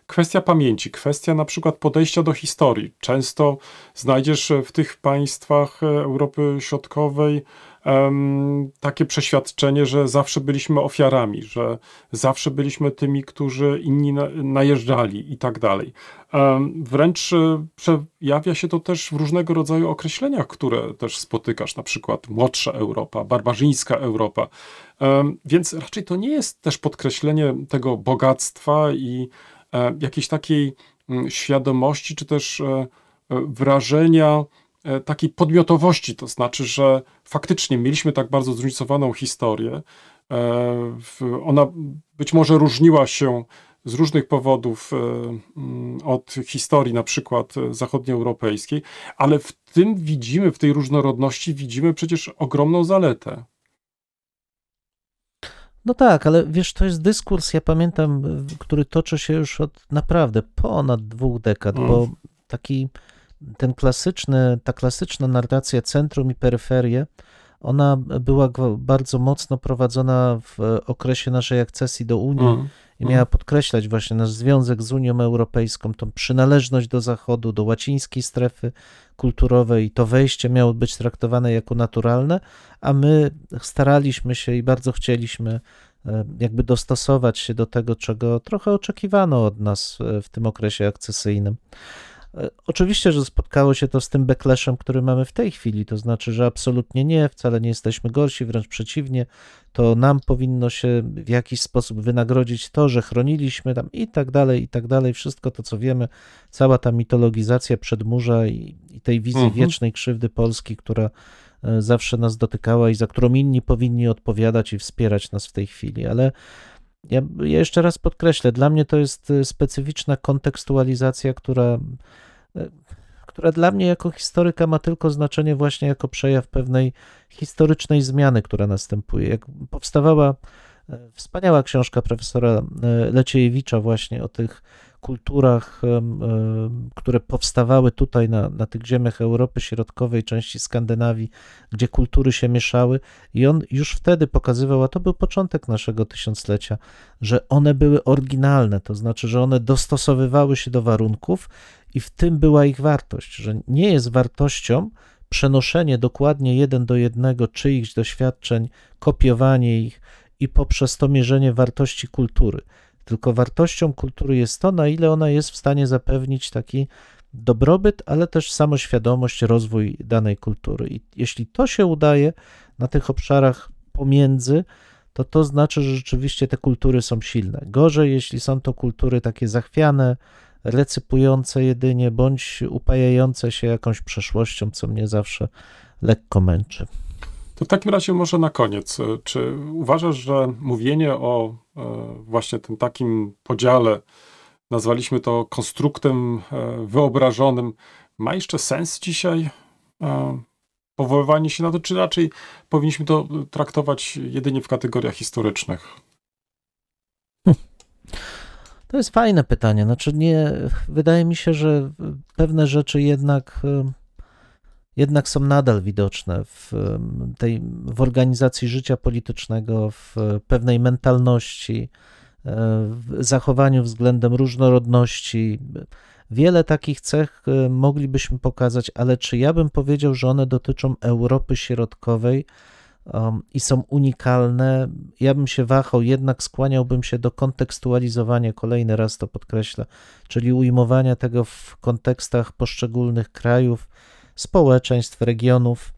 kwestia pamięci, kwestia na przykład podejścia do historii. Często znajdziesz w tych państwach Europy Środkowej um, takie przeświadczenie, że zawsze byliśmy ofiarami, że zawsze byliśmy tymi, którzy inni na, najeżdżali i tak dalej. Um, wręcz przejawia się to też w różnego rodzaju określeniach, które też spotykasz, na przykład młodsza Europa, barbarzyńska Europa. Um, więc raczej to nie jest też podkreślenie tego bogactwa i e, jakiejś takiej m, świadomości, czy też e, wrażenia, takiej podmiotowości, to znaczy, że faktycznie mieliśmy tak bardzo zróżnicowaną historię. Ona być może różniła się z różnych powodów od historii na przykład zachodnioeuropejskiej, ale w tym widzimy, w tej różnorodności widzimy przecież ogromną zaletę. No tak, ale wiesz, to jest dyskurs, ja pamiętam, który toczy się już od naprawdę ponad dwóch dekad, mm. bo taki ten klasyczny, ta klasyczna narracja centrum i peryferię, ona była bardzo mocno prowadzona w okresie naszej akcesji do Unii mm. i miała podkreślać właśnie nasz związek z Unią Europejską, tą przynależność do Zachodu, do łacińskiej strefy kulturowej i to wejście miało być traktowane jako naturalne, a my staraliśmy się i bardzo chcieliśmy jakby dostosować się do tego, czego trochę oczekiwano od nas w tym okresie akcesyjnym. E, Oczywiście, że spotkało się to z tym backlashem, który mamy w tej chwili, to znaczy, że absolutnie nie, wcale nie jesteśmy gorsi, wręcz przeciwnie, to nam powinno się w jakiś sposób wynagrodzić to, że chroniliśmy tam i tak dalej, i tak dalej, wszystko to, co wiemy, cała ta mitologizacja przedmurza i, i tej wizji Mhm. wiecznej krzywdy Polski, która e, zawsze nas dotykała i za którą inni powinni odpowiadać i wspierać nas w tej chwili, ale ja, ja jeszcze raz podkreślę, dla mnie to jest e, specyficzna kontekstualizacja, która, e, która dla mnie jako historyka ma tylko znaczenie właśnie jako przejaw pewnej historycznej zmiany, która następuje. Jak powstawała e, wspaniała książka profesora Leciejewicza właśnie o tych kulturach, które powstawały tutaj na, na tych ziemiach Europy Środkowej, części Skandynawii, gdzie kultury się mieszały i on już wtedy pokazywał, a to był początek naszego tysiąclecia, że one były oryginalne, to znaczy, że one dostosowywały się do warunków i w tym była ich wartość, że nie jest wartością przenoszenie dokładnie jeden do jednego czyichś doświadczeń, kopiowanie ich i poprzez to mierzenie wartości kultury. Tylko wartością kultury jest to, na ile ona jest w stanie zapewnić taki dobrobyt, ale też samoświadomość, rozwój danej kultury. I jeśli to się udaje na tych obszarach pomiędzy, to to znaczy, że rzeczywiście te kultury są silne. Gorzej, jeśli są to kultury takie zachwiane, recypujące jedynie, bądź upajające się jakąś przeszłością, co mnie zawsze lekko męczy. To w takim razie może na koniec. e, Czy uważasz, że mówienie o e, właśnie tym takim podziale, nazwaliśmy to konstruktem e, wyobrażonym, ma jeszcze sens dzisiaj? Powoływanie się na to, czy raczej powinniśmy to traktować jedynie w kategoriach historycznych? To jest fajne pytanie. Znaczy nie, wydaje mi się, że pewne rzeczy jednak, jednak są nadal widoczne w tej w organizacji życia politycznego, w pewnej mentalności, e, w zachowaniu względem różnorodności. Wiele takich cech e, moglibyśmy pokazać, ale czy ja bym powiedział, że one dotyczą Europy Środkowej? um, i są unikalne. Ja bym się wahał, jednak skłaniałbym się do kontekstualizowania, kolejny raz to podkreślę, czyli ujmowania tego w kontekstach poszczególnych krajów, społeczeństw, regionów.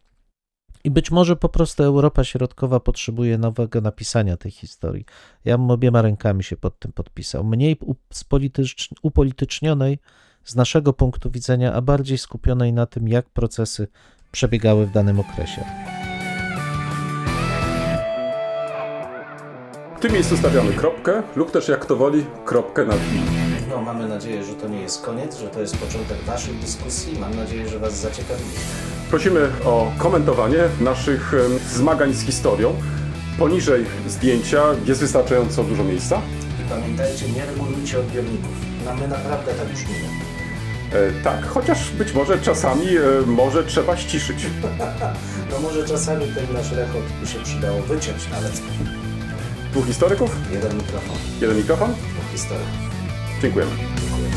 I być może po prostu Europa Środkowa potrzebuje nowego napisania tej historii. Ja bym obiema rękami się pod tym podpisał. Mniej upolitycznionej z naszego punktu widzenia, a bardziej skupionej na tym, jak procesy przebiegały w danym okresie. W tym miejscu stawiamy kropkę, lub też jak to woli, kropkę nad i. No, mamy nadzieję, że to nie jest koniec, że to jest początek Waszych dyskusji. Mam nadzieję, że Was zaciekawi. Prosimy o komentowanie naszych zmagań z historią. Poniżej zdjęcia jest wystarczająco dużo miejsca. I pamiętajcie, nie regulujcie odbiorników. No, my naprawdę tak brzmimy. E, tak, chociaż być może czasami e, może trzeba ściszyć. No może czasami ten nasz rechot by się przydało wyciąć nawet. Dwóch historyków, Jeden mikrofon, jeden mikrofon. dwóch historyków. Cinquela.